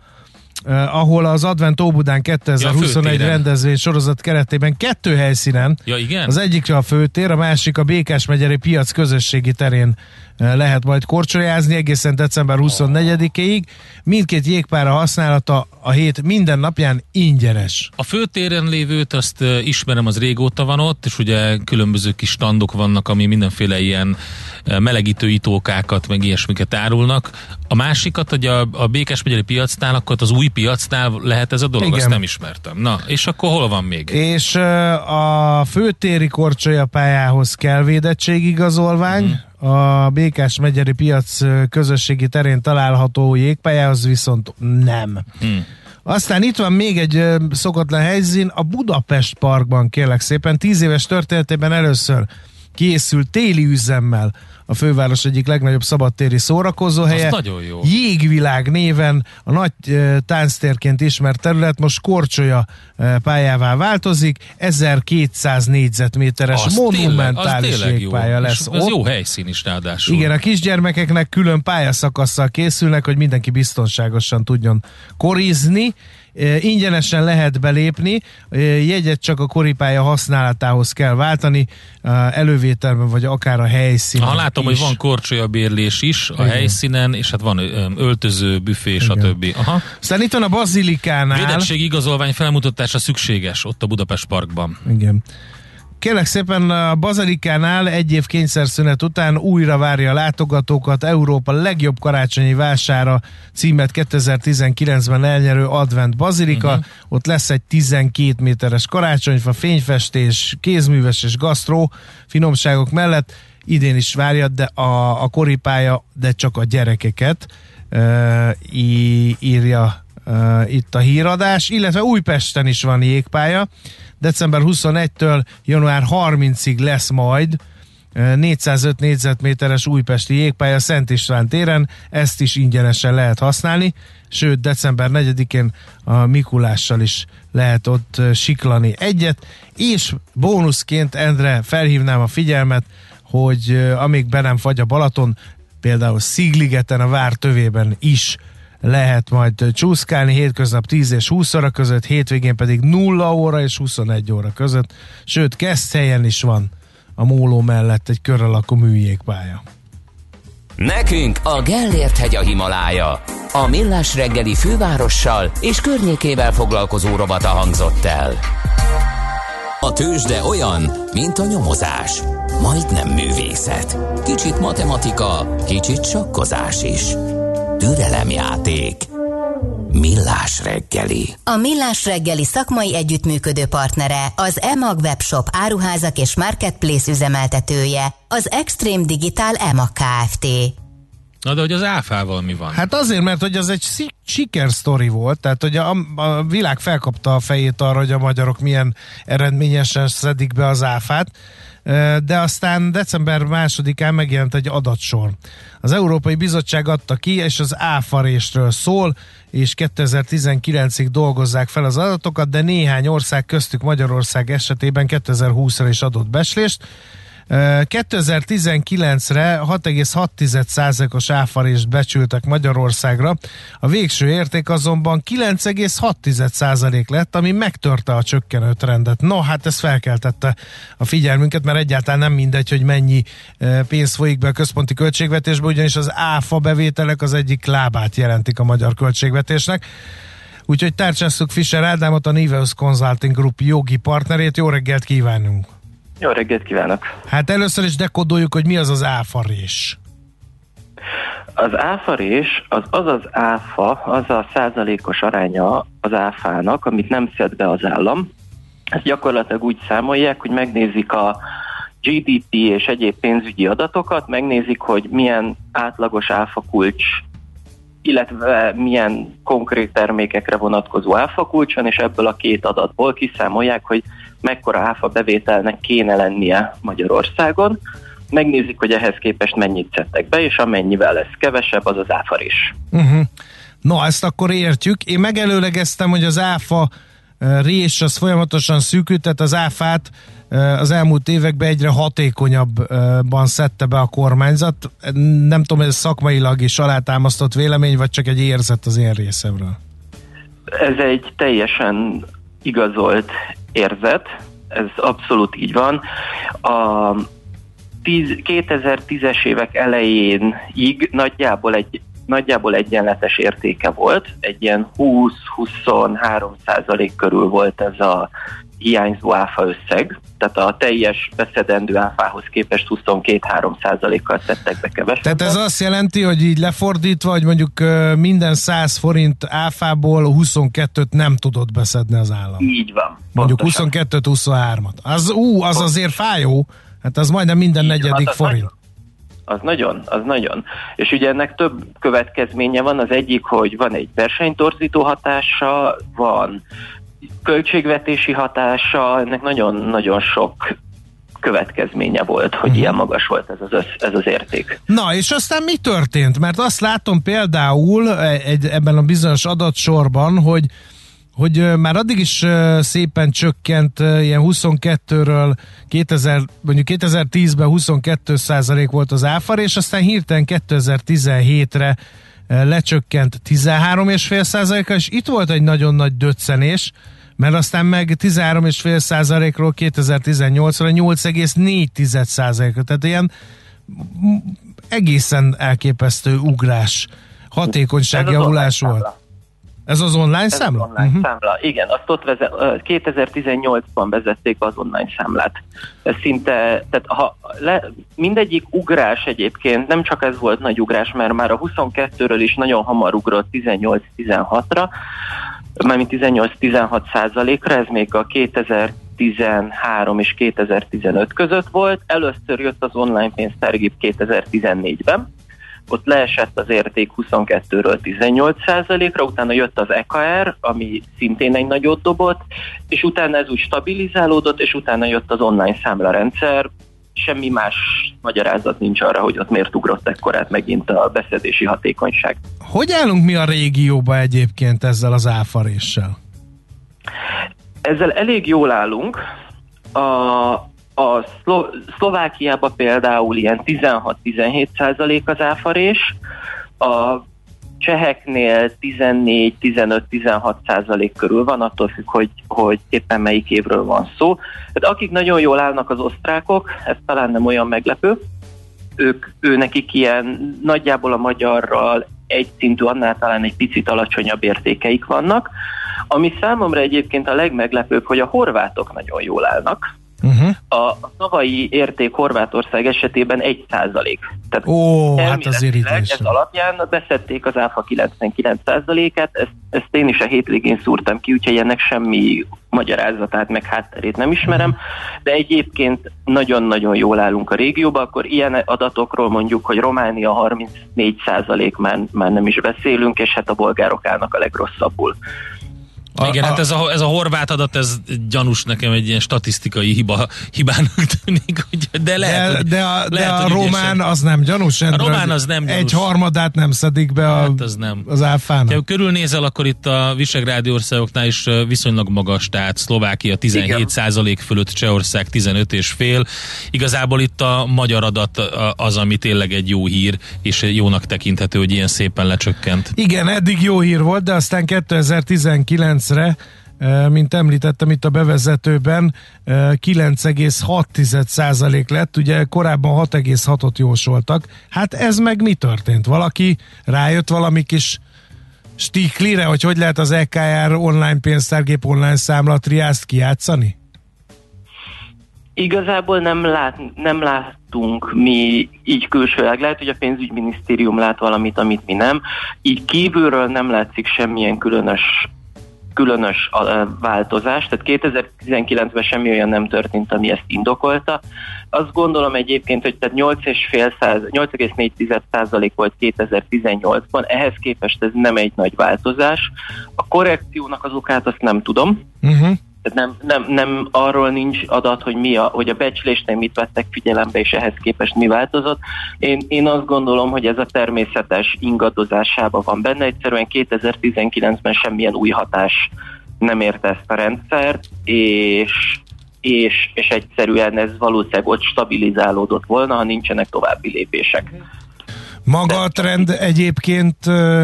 ahol az Advent Óbudán 2021 főtéren. rendezvény sorozat keretében kettő helyszínen, Ja, igen? az egyik a főtér, a másik a Békás megyeri piac közösségi terén lehet majd korcsolyázni egészen december 24-ig. Mindkét jégpára használata a hét minden napján ingyenes. A főtéren lévőt azt ismerem, az régóta van ott, és ugye különböző kis standok vannak, ami mindenféle ilyen melegítő itókákat, meg ilyesmiket árulnak. A másikat, hogy a, a Békás megyeri piacnál, akkor az új piacnál lehet ez a dolog, Igen. azt nem ismertem. Na, és akkor hol van még? És a főtéri korcsolyapályához kell védettségigazolvány, Mhm. A Békás megyeri piac közösségi terén található jégpályához viszont nem. Hmm. Aztán itt van még egy szokatlan helyszín, a Budapest Parkban kérlek szépen, tíz éves történetében először készült téli üzemmel a főváros egyik legnagyobb szabadtéri szórakozóhelye. Az nagyon jó. Jégvilág néven a nagy tánctérként ismert terület most korcsolya pályává változik, 1200 négyzetméteres Az tényleg- monumentális az tényleg jó. jégpálya lesz És ott. Ez jó helyszín is ráadásul. Igen, a kisgyermekeknek külön pályaszakasszal készülnek, hogy mindenki biztonságosan tudjon korizni. Ingyenesen lehet belépni, jegyet csak a koripálya használatához kell váltani, elővételben vagy akár a helyszínen Ha látom, is. hogy van korcsolyabérlés is a Igen. helyszínen, és hát van öltöző, büfé, Igen. stb. Aha. Aztán itt van a Bazilikánál. Védettség igazolvány felmutatása szükséges ott a Budapest Parkban. Igen. Kérlek szépen a Bazilikánál egy év kényszerszünet után újra várja a látogatókat Európa legjobb karácsonyi vására címet 2019-ben elnyerő Advent Bazilika. Uh-huh. Ott lesz egy 12 méteres karácsonyfa, fényfestés, kézműves és gasztró finomságok mellett. Idén is várja de a, a koripálya, de csak a gyerekeket uh, í- írja uh, itt a híradás, illetve Újpesten is van jégpálya. December 21-től január 30-ig lesz majd uh, 405 négyzetméteres újpesti jégpálya Szent István téren, ezt is ingyenesen lehet használni, sőt december 4-én a Mikulással is lehet ott siklani egyet, és bónuszként Endre felhívnám a figyelmet, hogy amíg be nem fagy a Balaton, például Szigligeten, a vár tövében is lehet majd csúszkálni, hétköznap 10 és 20 óra között, hétvégén pedig 0 óra és 21 óra között, sőt, helyen is van a móló mellett egy kör alakú műjégpálya. Nekünk a Gellért hegy a Himalája. A Millás reggeli fővárossal és környékével foglalkozó rovata hangzott el. A tőzsde olyan, mint a nyomozás. Majdnem művészet. Kicsit matematika, kicsit sakkozás is. Türelemjáték. Millás reggeli. A Millás reggeli szakmai együttműködő partnere, az EMAG webshop áruházak és marketplace üzemeltetője, az Extreme Digital EMAG Kft. Na de hogy az áfával mi van? Hát azért, mert hogy az egy sikersztori volt, tehát hogy a, a világ felkapta a fejét arra, hogy a magyarok milyen eredményesen szedik be az áfát, de aztán december másodikán megjelent egy adatsor. Az Európai Bizottság adta ki, és az áfarésről szól, és 2019-ig dolgozzák fel az adatokat, de néhány ország köztük Magyarország esetében 2020-ra is adott beslést. 2019-re 6,6%-os áfarést becsültek Magyarországra, a végső érték azonban 9,6% lett, ami megtörte a csökkenő trendet. No, hát ez felkeltette a figyelmünket, mert egyáltalán nem mindegy, hogy mennyi pénz folyik be a központi költségvetésbe, ugyanis az áfa bevételek az egyik lábát jelentik a magyar költségvetésnek. Úgyhogy tárcsázzuk Fischer Ádámot, a Niveus Consulting Group jogi partnerét. Jó reggelt kívánunk! Jó reggelt kívánok! Hát először is dekodoljuk, hogy mi az az áfarés. Az áfarés az az az áfa, az a százalékos aránya az áfának, amit nem szed be az állam. Ezt gyakorlatilag úgy számolják, hogy megnézik a GDP és egyéb pénzügyi adatokat, megnézik, hogy milyen átlagos áfa kulcs illetve milyen konkrét termékekre vonatkozó áfa kulcson, és ebből a két adatból kiszámolják, hogy mekkora áfa bevételnek kéne lennie Magyarországon. Megnézik, hogy ehhez képest mennyit szedtek be, és amennyivel lesz kevesebb, az az áfa is. Uh-huh. No, ezt akkor értjük. Én megelőlegeztem, hogy az áfa rés az folyamatosan szűkült, tehát az áfát az elmúlt években egyre hatékonyabban szedte be a kormányzat. Nem tudom, ez szakmailag is alátámasztott vélemény, vagy csak egy érzet az én részemről? Ez egy teljesen igazolt érzet, ez abszolút így van. A 2010-es évek elején ig nagyjából egy nagyjából egyenletes értéke volt, egy ilyen 20-23 százalék körül volt ez a hiányzó áfa összeg, tehát a teljes beszedendő áfához képest 22-3 százalékkal szedtek be kevesebb. Tehát ez azt jelenti, hogy így lefordítva, hogy mondjuk minden 100 forint áfából 22-t nem tudott beszedni az állam. Így van. Mondjuk 22-23-at. Az, ú, az azért fájó, hát az majdnem minden így negyedik van, forint. Nagyon az nagyon, az nagyon. És ugye ennek több következménye van. Az egyik, hogy van egy versenytorzító hatása, van költségvetési hatása, ennek nagyon-nagyon sok következménye volt, hogy uh-huh. ilyen magas volt ez az, össz, ez az érték. Na, és aztán mi történt? Mert azt látom például egy, ebben a bizonyos adatsorban, hogy hogy már addig is szépen csökkent, ilyen 22-ről 2000, mondjuk 2010-ben 22 százalék volt az áfar, és aztán hirtelen 2017-re lecsökkent 13,5 százaléka, és itt volt egy nagyon nagy döccenés, mert aztán meg 13,5 százalékról 2018-ra 8,4 százaléka, tehát ilyen egészen elképesztő ugrás, hatékonyságjavulás volt. Ez az online Ez számla? Az online uh-huh. számla, igen. Azt ott vezet, 2018-ban vezették az online számlát. Ez szinte, tehát ha le, mindegyik ugrás egyébként, nem csak ez volt nagy ugrás, mert már a 22-ről is nagyon hamar ugrott 18-16-ra, mármint 18-16 százalékra, ez még a 2013 és 2015 között volt. Először jött az online pénztárgép 2014-ben, ott leesett az érték 22-ről 18%-ra, utána jött az EKR, ami szintén egy nagyot dobott, és utána ez úgy stabilizálódott, és utána jött az online számlarendszer, semmi más magyarázat nincs arra, hogy ott miért ugrott ekkorát megint a beszedési hatékonyság. Hogy állunk mi a régióba egyébként ezzel az áfaréssel? Ezzel elég jól állunk. A, a Szlo- Szlovákiában például ilyen 16-17 százalék az áfarés, a cseheknél 14-15-16 százalék körül van, attól függ, hogy, hogy éppen melyik évről van szó. Tehát akik nagyon jól állnak az osztrákok, ez talán nem olyan meglepő, ők, ő nekik ilyen nagyjából a magyarral egy szintű, annál talán egy picit alacsonyabb értékeik vannak. Ami számomra egyébként a legmeglepőbb, hogy a horvátok nagyon jól állnak, Uh-huh. A, a tavalyi érték Horvátország esetében 1 százalék. Tehát Ó, hát az Ez alapján beszedték az áfa 99 százalékát, ezt, ezt én is a hétvégén szúrtam ki, úgyhogy ennek semmi magyarázatát, meg hátterét nem ismerem, de egyébként nagyon-nagyon jól állunk a régióban, akkor ilyen adatokról mondjuk, hogy Románia 34 százalék már, már nem is beszélünk, és hát a bolgárok állnak a legrosszabbul. A, Igen, a, hát ez a, ez a horvát adat, ez gyanús nekem egy ilyen statisztikai hiba, hibának tűnik, hogy, de lehet, de, hogy, de a, lehet, de a román ügyesen. az nem gyanús. A román az nem gyanús. Egy harmadát nem szedik be a, hát az, nem. az áfának. Ha körülnézel, akkor itt a Visegrádi országoknál is viszonylag magas, tehát Szlovákia 17 Igen. százalék fölött, Csehország 15 és fél. Igazából itt a magyar adat az, ami tényleg egy jó hír, és jónak tekinthető, hogy ilyen szépen lecsökkent. Igen, eddig jó hír volt, de aztán 2019 2009-re, mint említettem itt a bevezetőben, 9,6% lett, ugye korábban 6,6-ot jósoltak. Hát ez meg mi történt? Valaki rájött valami kis stiklire, hogy hogy lehet az EKR online pénztárgép online számlatriászt kijátszani? Igazából nem, lát, nem láttunk mi így külsőleg. Lehet, hogy a pénzügyminisztérium lát valamit, amit mi nem. Így kívülről nem látszik semmilyen különös különös változás, tehát 2019-ben semmi olyan nem történt, ami ezt indokolta. Azt gondolom egyébként, hogy tehát 8,4% volt 2018-ban, ehhez képest ez nem egy nagy változás. A korrekciónak az okát azt nem tudom, uh-huh. Tehát nem, nem, nem arról nincs adat, hogy, mi a, hogy a becslésnél mit vettek figyelembe, és ehhez képest mi változott. Én, én azt gondolom, hogy ez a természetes ingadozásában van benne. Egyszerűen 2019-ben semmilyen új hatás nem érte ezt a rendszert, és, és, és egyszerűen ez valószínűleg ott stabilizálódott volna, ha nincsenek további lépések. Maga a trend egyébként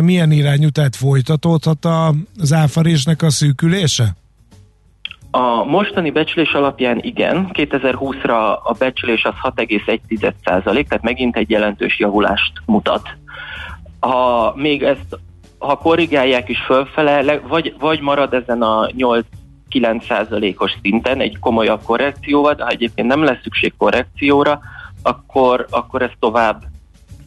milyen irányú, tehát folytatódhat az áfarésnek a szűkülése? A mostani becslés alapján igen, 2020-ra a becslés az 6,1% tehát megint egy jelentős javulást mutat. Ha még ezt, ha korrigálják is fölfele, vagy, vagy marad ezen a 8 9 os szinten egy komolyabb korrekcióval, de ha egyébként nem lesz szükség korrekcióra, akkor, akkor ez tovább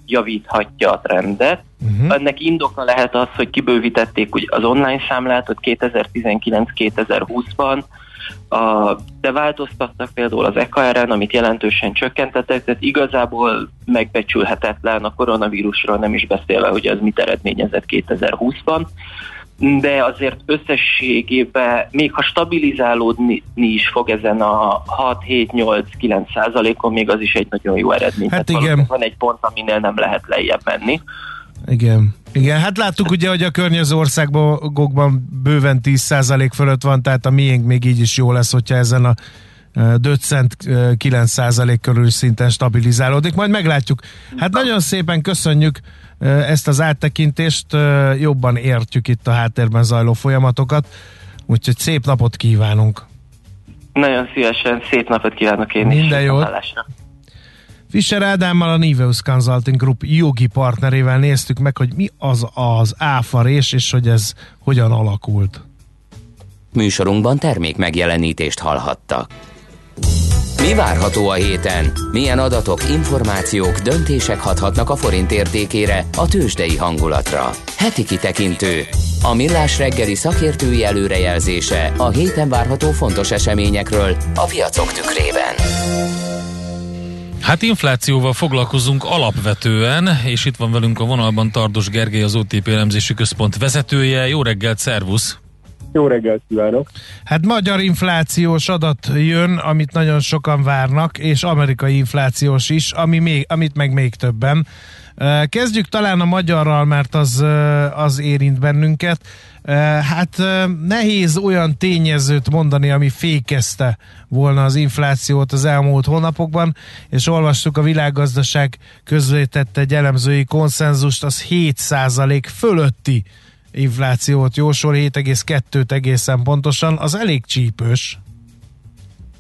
javíthatja a trendet. Uh-huh. Ennek indoka lehet az, hogy kibővítették ugye az online számlátot 2019-2020-ban, a, de változtattak például az EKR-en, amit jelentősen csökkentettek, tehát igazából megbecsülhetetlen a koronavírusról nem is beszélve, hogy az mit eredményezett 2020-ban de azért összességében, még ha stabilizálódni is fog ezen a 6-7-8-9 százalékon, még az is egy nagyon jó eredmény. Hát Tehát igen. Van egy pont, aminél nem lehet lejjebb menni. Igen. Igen, hát láttuk ugye, hogy a környező országokban bőven 10% fölött van, tehát a miénk még így is jó lesz, hogyha ezen a döccent 9% körül szinten stabilizálódik, majd meglátjuk. Hát nagyon szépen köszönjük ezt az áttekintést, jobban értjük itt a háttérben zajló folyamatokat, úgyhogy szép napot kívánunk! Nagyon szívesen, szép napot kívánok én Minden is. Minden jót! Fischer Ádámmal a Niveus Consulting Group jogi partnerével néztük meg, hogy mi az az áfarés, és hogy ez hogyan alakult. Műsorunkban termék megjelenítést hallhattak. Mi várható a héten? Milyen adatok, információk, döntések hathatnak a forint értékére, a tőzsdei hangulatra? Heti kitekintő. A millás reggeli szakértői előrejelzése a héten várható fontos eseményekről a piacok tükrében. Hát inflációval foglalkozunk alapvetően, és itt van velünk a vonalban Tardos Gergely, az OTP elemzési központ vezetője. Jó reggelt, szervusz! Jó reggelt kívánok! Hát magyar inflációs adat jön, amit nagyon sokan várnak, és amerikai inflációs is, ami még, amit meg még többen. Kezdjük talán a magyarral, mert az, az érint bennünket. Hát nehéz olyan tényezőt mondani, ami fékezte volna az inflációt az elmúlt hónapokban, és olvastuk a világgazdaság közvetett egy elemzői konszenzust, az 7% fölötti inflációt jósol, 7,2 egészen pontosan, az elég csípős.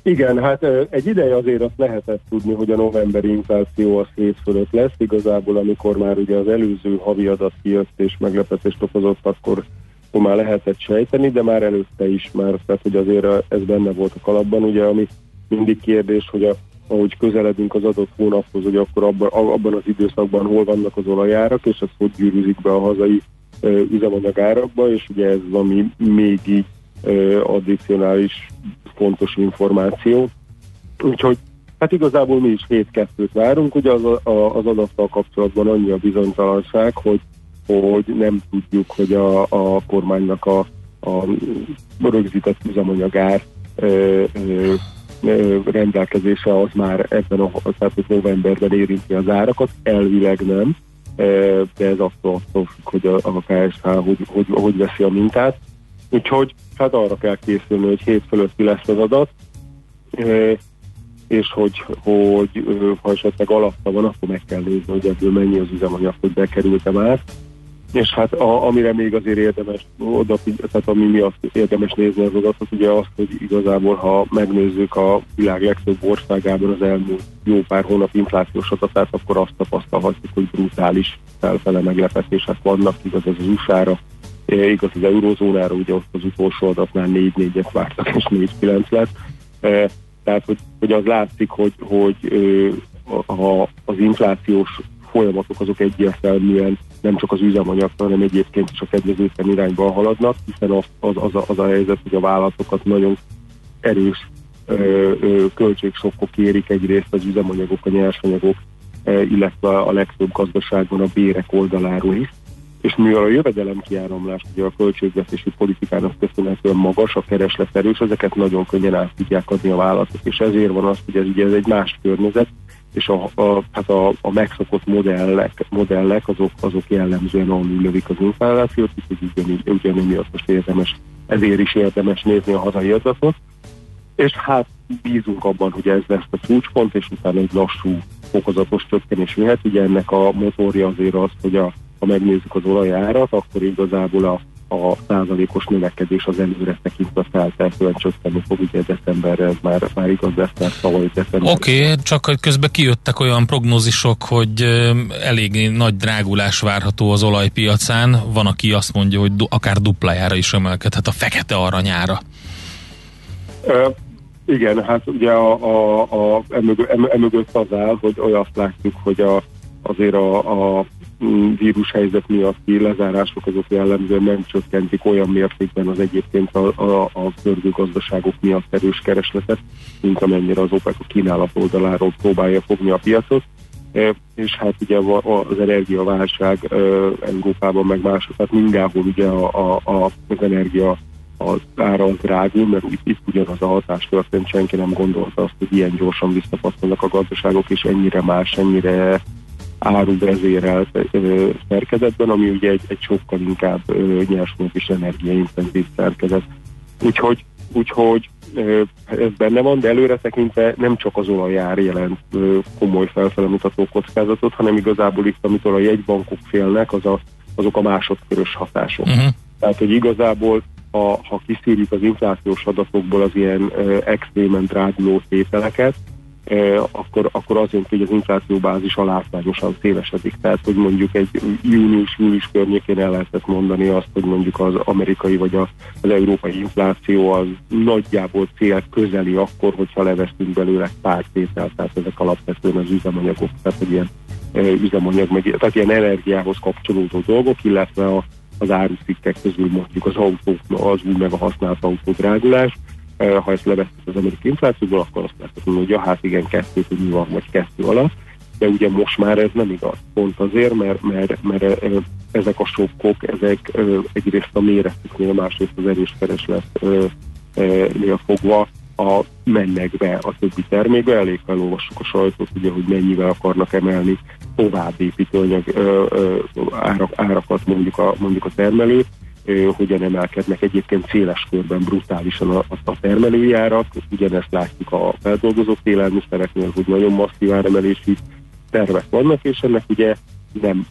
Igen, hát egy ideje azért azt lehetett tudni, hogy a novemberi infláció az 7 fölött lesz. Igazából, amikor már ugye az előző havi adat kijött és meglepetést okozott, akkor, már lehetett sejteni, de már előtte is már, tehát hogy azért ez benne volt a kalapban. Ugye, ami mindig kérdés, hogy a, ahogy közeledünk az adott hónaphoz, hogy akkor abban, abban az időszakban hol vannak az olajárak, és ez hogy gyűrűzik be a hazai üzemanyagárakba, és ugye ez valami még így addicionális fontos információ. Úgyhogy hát igazából mi is 7-2-t várunk, ugye az, a, az adattal kapcsolatban annyi a bizonytalanság, hogy, hogy nem tudjuk, hogy a, a kormánynak a, a rögzített üzemanyagár ö, ö, rendelkezése az már ebben a tehát novemberben érinti az árakat, elvileg nem, de ez attól, attól függ, hogy a, a KSH hogy, hogy, hogy veszi a mintát. Úgyhogy hát arra kell készülni, hogy hét fölötti lesz az adat, és hogy, hogy ha esetleg alatta van, akkor meg kell nézni, hogy ebből mennyi az üzemanyag, hogy bekerült-e már. És hát a, amire még azért érdemes, oda, tehát ami miatt érdemes nézni az adatot, ugye azt, hogy igazából, ha megnézzük a világ legtöbb országában az elmúlt jó pár hónap inflációs adatát, akkor azt tapasztalhatjuk, hogy brutális felfele meglepetések vannak, igaz az USA-ra, igaz az eurozónára, ugye ott az utolsó adatnál 4-4-et vártak, és 4-9 lett. E, tehát, hogy, hogy az látszik, hogy, hogy ha az inflációs folyamatok azok egyértelműen nem csak az üzemanyag, hanem egyébként is a kedvezőtlen irányba haladnak, hiszen az, az, az, a, az a helyzet, hogy a vállalatokat nagyon erős költségsokkok érik egyrészt az üzemanyagok, a nyersanyagok, illetve a legtöbb gazdaságban a bérek oldaláról is. És mivel a jövedelem kiáramlás ugye a költségvetési politikának köszönhetően magas, a kereslet erős, ezeket nagyon könnyen át tudják adni a vállalatok, és ezért van az, hogy ez ugye ez egy más környezet, és a, a, hát a, a megszokott modellek, modellek azok, azok jellemzően alul lövik az inflációt, úgyhogy ugyanígy, ugyanígy miatt most érdemes, ezért is érdemes nézni a hazai adatot. És hát bízunk abban, hogy ez lesz a csúcspont, és utána egy lassú, fokozatos csökkenés jöhet. Ugye ennek a motorja azért az, hogy a, ha megnézzük az olajárat, akkor igazából a a százalékos növekedés az előre tekintve feltehetően csökkenni fog, ugye decemberre ez már, már igaz lesz, mert tavaly december. Oké, okay, csak közben kijöttek olyan prognózisok, hogy elég nagy drágulás várható az olajpiacán. Van, aki azt mondja, hogy akár duplájára is emelkedhet a fekete aranyára. Uh, igen, hát ugye a, a, a emögött az áll, hogy olyat látjuk, hogy a, azért a, a vírushelyzet miatti lezárások azok jellemzően nem csökkentik olyan mértékben az egyébként a, a, a gazdaságok miatt erős keresletet, mint amennyire az OPEC a kínálat oldaláról próbálja fogni a piacot. E, és hát ugye az energiaválság e, Európában meg mások, tehát mindenhol ugye a, a, a, az energia az ára az drágul, mert itt, itt ugyanaz a hatás történt, senki nem gondolta azt, hogy ilyen gyorsan visszapasztanak a gazdaságok, és ennyire más, ennyire áruvezérelt szerkezetben, ami ugye egy, egy sokkal inkább nyersanyag és energiaintenzív szerkezet. Úgyhogy, úgyhogy ez benne van, de előre tekintve nem csak az olajár jelent komoly felfelemutató kockázatot, hanem igazából itt, amitől a jegybankok félnek, az a, azok a másodkörös hatások. Uh-huh. Tehát, hogy igazából ha, ha kiszűrjük az inflációs adatokból az ilyen extrémen dráguló tételeket, akkor, akkor az jön hogy az inflációbázis alátványosan szélesedik. Tehát, hogy mondjuk egy június-július környékén el lehetett mondani azt, hogy mondjuk az amerikai vagy az európai infláció az nagyjából cél közeli akkor, hogyha levesztünk belőle pár tételt, tehát ezek alapvetően az üzemanyagok, tehát egy ilyen üzemanyag, meg, tehát ilyen energiához kapcsolódó dolgok, illetve a, az árucikkek közül mondjuk az autók, az új meg a használt autó drágulás, ha ezt levesszük az amerikai inflációból, akkor azt lehet mondani, hogy ja, hát igen, kettő, mi van, vagy kettő alatt, de ugye most már ez nem igaz. Pont azért, mert, mert, mert ezek a sokkok, ezek egyrészt a méretüknél, másrészt az erős keresletnél fogva a, mennek be a többi termékbe, elég elolvassuk a sajtót, ugye, hogy mennyivel akarnak emelni tovább építőanyag árak, árakat mondjuk a, mondjuk a termelők, hogyan emelkednek egyébként széles körben brutálisan a, a termelőjárak. Ugyanezt látjuk a feldolgozott élelmiszereknél, hogy nagyon masszív áremelési tervek vannak, és ennek ugye nem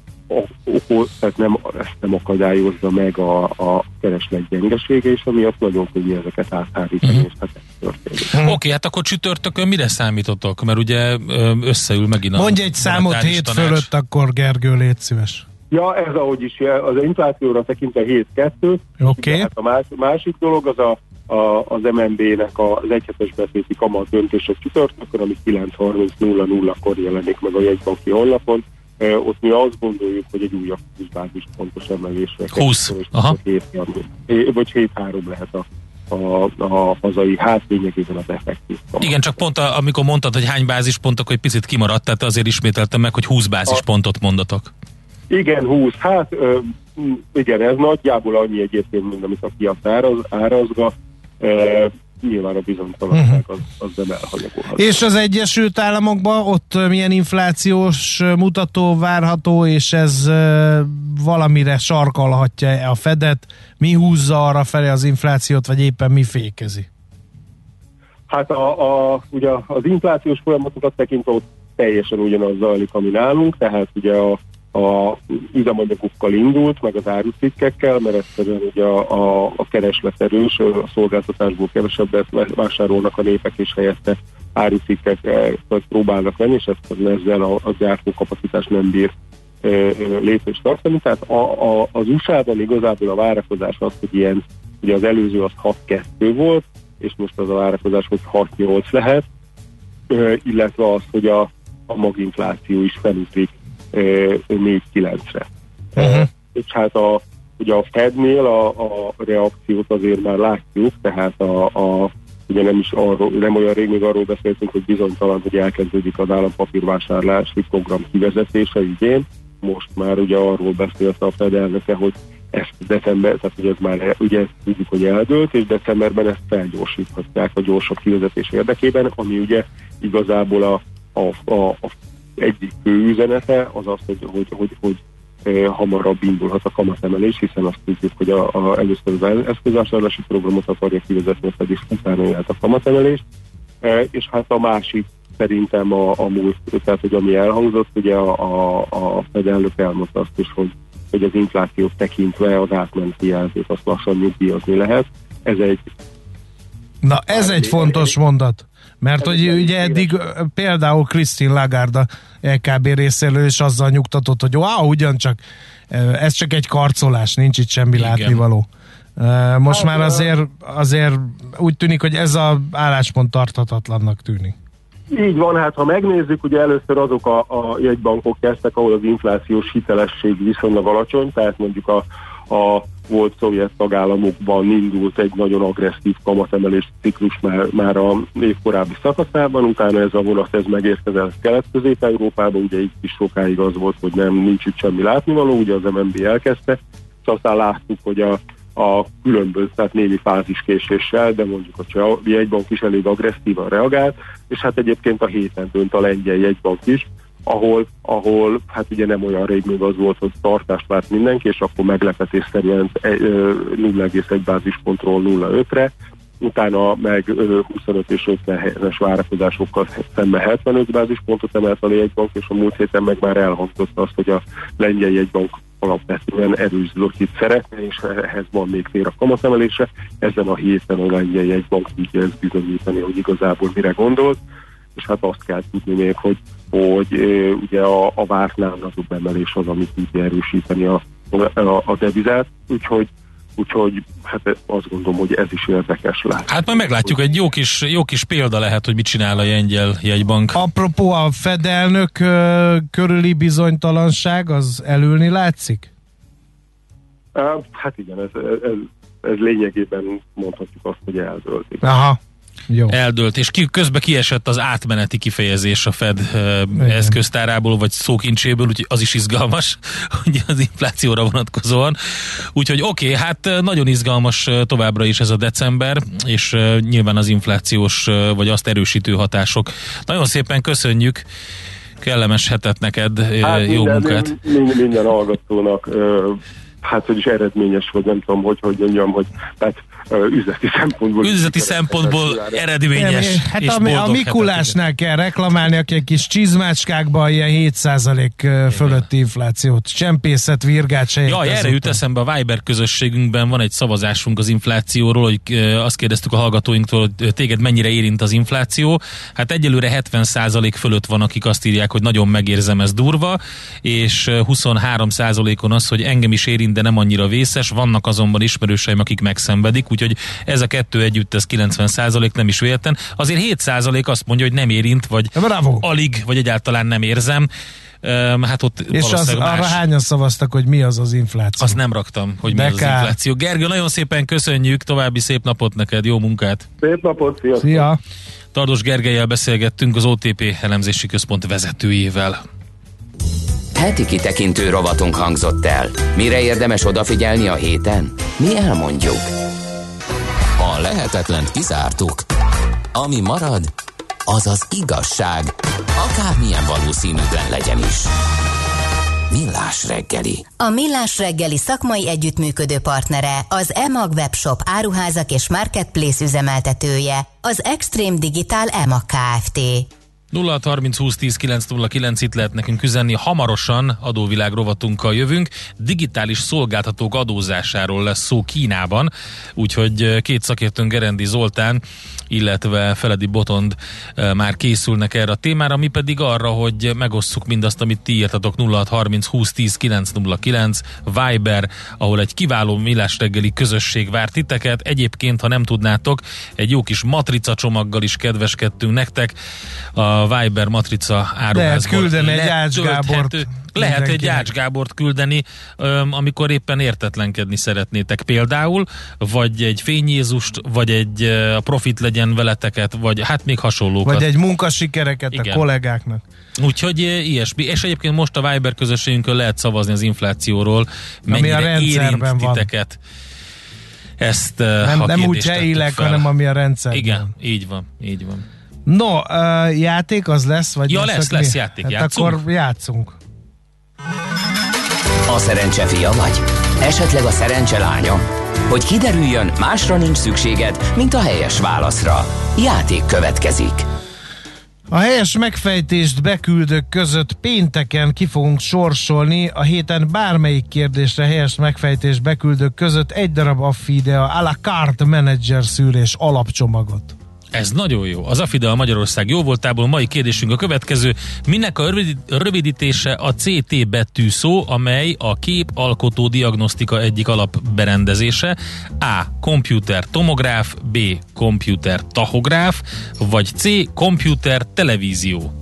okol, tehát nem, ezt nem akadályozza meg a, a kereslet gyengesége, és amiatt nagyon könnyű ezeket áthárítani, uh-huh. és hát ez történik. Uh-huh. Oké, okay, hát akkor csütörtökön mire számítotok? Mert ugye összeül megint a Mondj egy számot hét tanács. fölött, akkor Gergő, légy szíves. Ja, ez ahogy is, az inflációra tekintve 7-2. Oké. Okay. Hát a más, másik dolog az a, a, az MNB-nek az egyhetes betéti kamat döntése csütörtökön, ami 9.30.00-kor jelenik meg a jegybanki honlapon. E, ott mi azt gondoljuk, hogy egy újabb 20 bázis pontos emelésre 20, aha. 7, vagy 7-3 lehet a a, a hazai, hát lényegében az effektív. Kamat. Igen, csak pont a, amikor mondtad, hogy hány bázispont, akkor egy picit kimaradt, tehát azért ismételtem meg, hogy 20 bázispontot mondatok. Igen, 20. Hát ö, igen, ez nagyjából annyi egyébként, mint amit a piac áraz, árazga. E, nyilván a bizonytalanság az, az nem elhanyagolható. És az Egyesült Államokban ott milyen inflációs mutató várható, és ez valamire sarkalhatja a Fedet? Mi húzza arra felé az inflációt, vagy éppen mi fékezi? Hát a, a, ugye az inflációs folyamatokat tekintve ott teljesen ugyanaz zajlik, ami nálunk, tehát ugye a a üzemanyagokkal indult, meg az árucikkekkel, mert egyszerűen ugye a, a, a kereslet erős, a szolgáltatásból kevesebbet vásárolnak a népek, és helyette árucikkeket próbálnak venni, és ezt ezzel a, a gyártókapacitás nem bír lépést tartani. Tehát a, a, az USA-ban igazából a várakozás az, hogy ilyen, ugye az előző az 6-2 volt, és most az a várakozás, hogy 6-8 lehet, illetve az, hogy a, a maginfláció is felütik 4-9-re. Uh-huh. És hát a, ugye a Fednél a, a reakciót azért már látjuk, tehát a, a ugye nem is arról, nem olyan rég még arról beszéltünk, hogy bizonytalan, hogy elkezdődik az állampapírvásárlási program kivezetése idén. Most már ugye arról beszélt a Fed elnöke, hogy ezt december, tehát ugye ez már ugye ezt tudjuk, hogy eldőlt, és decemberben ezt felgyorsíthatják a gyorsabb kivezetés érdekében, ami ugye igazából a, a, a, a egyik fő üzenete az az, hogy, hogy, hogy, hogy hamarabb indulhat a kamatemelés, hiszen azt tudjuk, hogy a, a, először az eszközvásárlási programot akarja kivezetni, pedig utána jöhet a kamatemelés. És hát a másik szerintem a, a múlt, tehát hogy ami elhangzott, ugye a, a, a Fed elnök elmondta azt is, hogy, hogy az inflációt tekintve az átmeneti jelzőt azt lassan nyugdíjazni lehet. Ez egy Na ez egy fontos mondat. Mert hogy ugye eddig például Christine Lagarde LKB részéről is azzal nyugtatott, hogy wow, ugyancsak ez csak egy karcolás, nincs itt semmi Igen. látnivaló. Most hát, már azért, azért úgy tűnik, hogy ez a álláspont tarthatatlannak tűnik. Így van, hát ha megnézzük, ugye először azok a, a jegybankok kezdtek, ahol az inflációs hitelesség viszonylag alacsony, tehát mondjuk a, a volt szovjet tagállamokban indult egy nagyon agresszív kamatemelés ciklus már, már a év korábbi szakaszában, utána ez a vonat ez megérkezett Kelet-Közép-Európába, ugye itt is sokáig az volt, hogy nem nincs itt semmi látnivaló, ugye az MNB elkezdte, és aztán láttuk, hogy a, a különböző, tehát némi fáziskéséssel, de mondjuk a jegybank is elég agresszívan reagált, és hát egyébként a héten dönt a lengyel jegybank is, ahol, ahol hát ugye nem olyan rég még az volt, hogy tartást várt mindenki, és akkor meglepetésszerűen 0,1 bázispontról 0,5-re, utána meg 25 és 50-es várakozásokkal szemben 75 bázispontot emelt a jegybank, és a múlt héten meg már elhangzott azt, hogy a lengyel jegybank alapvetően erős zlotit szeretne, és ehhez van még fér a kamatemelése. Ezen a héten a lengyel jegybank tudja bizonyítani, hogy igazából mire gondolt, és hát azt kell tudni még, hogy hogy ugye a, a vártnál nagyobb emelés az, amit tudja erősíteni a, a, a devizát, úgyhogy Úgyhogy hát azt gondolom, hogy ez is érdekes lehet. Hát majd meglátjuk, egy jó kis, jó kis példa lehet, hogy mit csinál a Jengyel jegybank. Apropó a fedelnök körüli bizonytalanság, az elülni látszik? Hát igen, ez, ez, ez lényegében mondhatjuk azt, hogy eldőlt. Aha, jó. eldőlt, és ki, közben kiesett az átmeneti kifejezés a Fed uh, eszköztárából, vagy szókincséből, úgyhogy az is izgalmas, hogy az inflációra vonatkozóan. Úgyhogy oké, okay, hát nagyon izgalmas továbbra is ez a december, és uh, nyilván az inflációs, uh, vagy azt erősítő hatások. Nagyon szépen köszönjük, kellemes hetet neked, hát jó minden, munkát. Minden, minden hallgatónak, hát hogy is eredményes, vagy nem tudom, hogy hogy mondjam, hogy tehát üzleti szempontból. Üzleti szempontból eredményes. Hát és a, boldog a Mikulásnál kell reklamálni, aki egy kis csizmácskákban ilyen 7% fölötti inflációt csempészet, virgát se Ja, erre jut eszembe a Viber közösségünkben van egy szavazásunk az inflációról, hogy azt kérdeztük a hallgatóinktól, hogy téged mennyire érint az infláció. Hát egyelőre 70% fölött van, akik azt írják, hogy nagyon megérzem, ez durva, és ö, 23%-on az, hogy engem is érint, de nem annyira vészes. Vannak azonban ismerőseim, akik megszenvedik, úgyhogy ez a kettő együtt, ez 90% nem is véletlen. Azért 7% azt mondja, hogy nem érint, vagy Bravo. alig, vagy egyáltalán nem érzem. Öm, hát ott És az, valószínűleg arra más. hányan szavaztak, hogy mi az az infláció? Azt nem raktam, hogy mi De az, az infláció. Gergő, nagyon szépen köszönjük, további szép napot neked, jó munkát! Szép napot, sziasztok! Szia! Tardos Gergelyel beszélgettünk az OTP elemzési központ vezetőjével. Heti kitekintő rovatunk hangzott el. Mire érdemes odafigyelni a héten? Mi elmondjuk. A lehetetlent kizártuk. Ami marad, az az igazság, akármilyen valószínűtlen legyen is. Millás reggeli. A Millás reggeli szakmai együttműködő partnere, az EMAG webshop áruházak és marketplace üzemeltetője, az Extreme Digital EMAG Kft. 0 30 20 10 909 itt lehet nekünk üzenni. Hamarosan adóvilág rovatunkkal jövünk. Digitális szolgáltatók adózásáról lesz szó Kínában, úgyhogy eh, két szakértőnk Gerendi Zoltán, illetve Feledi Botond eh, már készülnek erre a témára, mi pedig arra, hogy megosszuk mindazt, amit ti írtatok 0 30 20 10 909 Viber, ahol egy kiváló millás reggeli közösség vár titeket. Egyébként, ha nem tudnátok, egy jó kis matrica csomaggal is kedveskedtünk nektek. A Viber matrica áruházból. Lehet küldeni egy Ács Gábort Lehet egy. Ács Gábort küldeni, amikor éppen értetlenkedni szeretnétek például, vagy egy fényézust, vagy egy a profit legyen veleteket, vagy hát még hasonlókat. Vagy egy munkasikereket Igen. a kollégáknak. Úgyhogy ilyesmi. És egyébként most a Viber közösségünkön lehet szavazni az inflációról, mennyire a rendszerben érint van. titeket. Ezt, Nem, ha nem úgy helyileg, hanem ami a rendszerben. Igen, így van, így van. No, uh, játék az lesz? Vagy Ja, lesz, lesz mi? játék. Hát Játszunk? akkor játszunk. A szerencse fia vagy? Esetleg a szerencse lánya? Hogy kiderüljön, másra nincs szükséged, mint a helyes válaszra. Játék következik. A helyes megfejtést beküldők között pénteken ki fogunk sorsolni a héten bármelyik kérdésre helyes megfejtést beküldők között egy darab Affidea a la carte manager szűrés alapcsomagot. Ez nagyon jó. Az Afide a Magyarország jó voltából mai kérdésünk a következő. Minek a rövid- rövidítése a CT betű szó, amely a képalkotó diagnosztika egyik alapberendezése? A. Computer tomográf, B. Computer tachográf, vagy C. Computer televízió.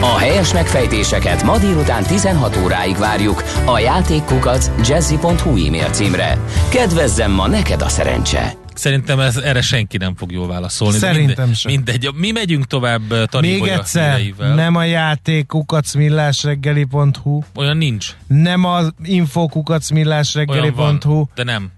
A helyes megfejtéseket ma délután 16 óráig várjuk a játékkukac jazzy.hu e-mail címre. Kedvezzem ma neked a szerencse! Szerintem ez, erre senki nem fog jól válaszolni. Szerintem minde, sem. Mindegy. Mi megyünk tovább uh, Tari Még egyszer, híreivel. nem a játék kukacmillásreggeli.hu, Olyan nincs. nem a info Olyan kukacmillásreggeli.hu, van, de nem.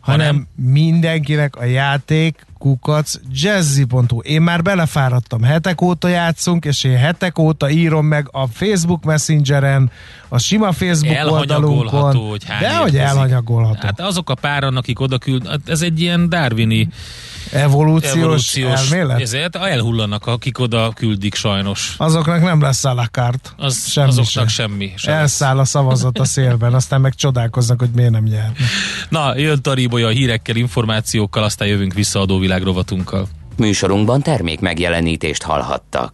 hanem mindenkinek a játék kukac jazzy.hu. Én már belefáradtam, hetek óta játszunk, és én hetek óta írom meg a Facebook Messengeren, a sima Facebook oldalunkon. hogy De hogy elhanyagolható. Hát azok a páran, akik oda küld, hát ez egy ilyen darwini evolúciós, evolúciós elmélet? ezért elhullanak, akik oda küldik sajnos. Azoknak nem lesz a la carte. Az, Semmi azoknak se. semmi. sem lesz. Elszáll a szavazat a szélben, aztán meg csodálkoznak, hogy miért nem nyer. Na, jön Taribolya a hírekkel, információkkal, aztán jövünk vissza adóvilág rovatunkkal. Műsorunkban termék megjelenítést hallhattak.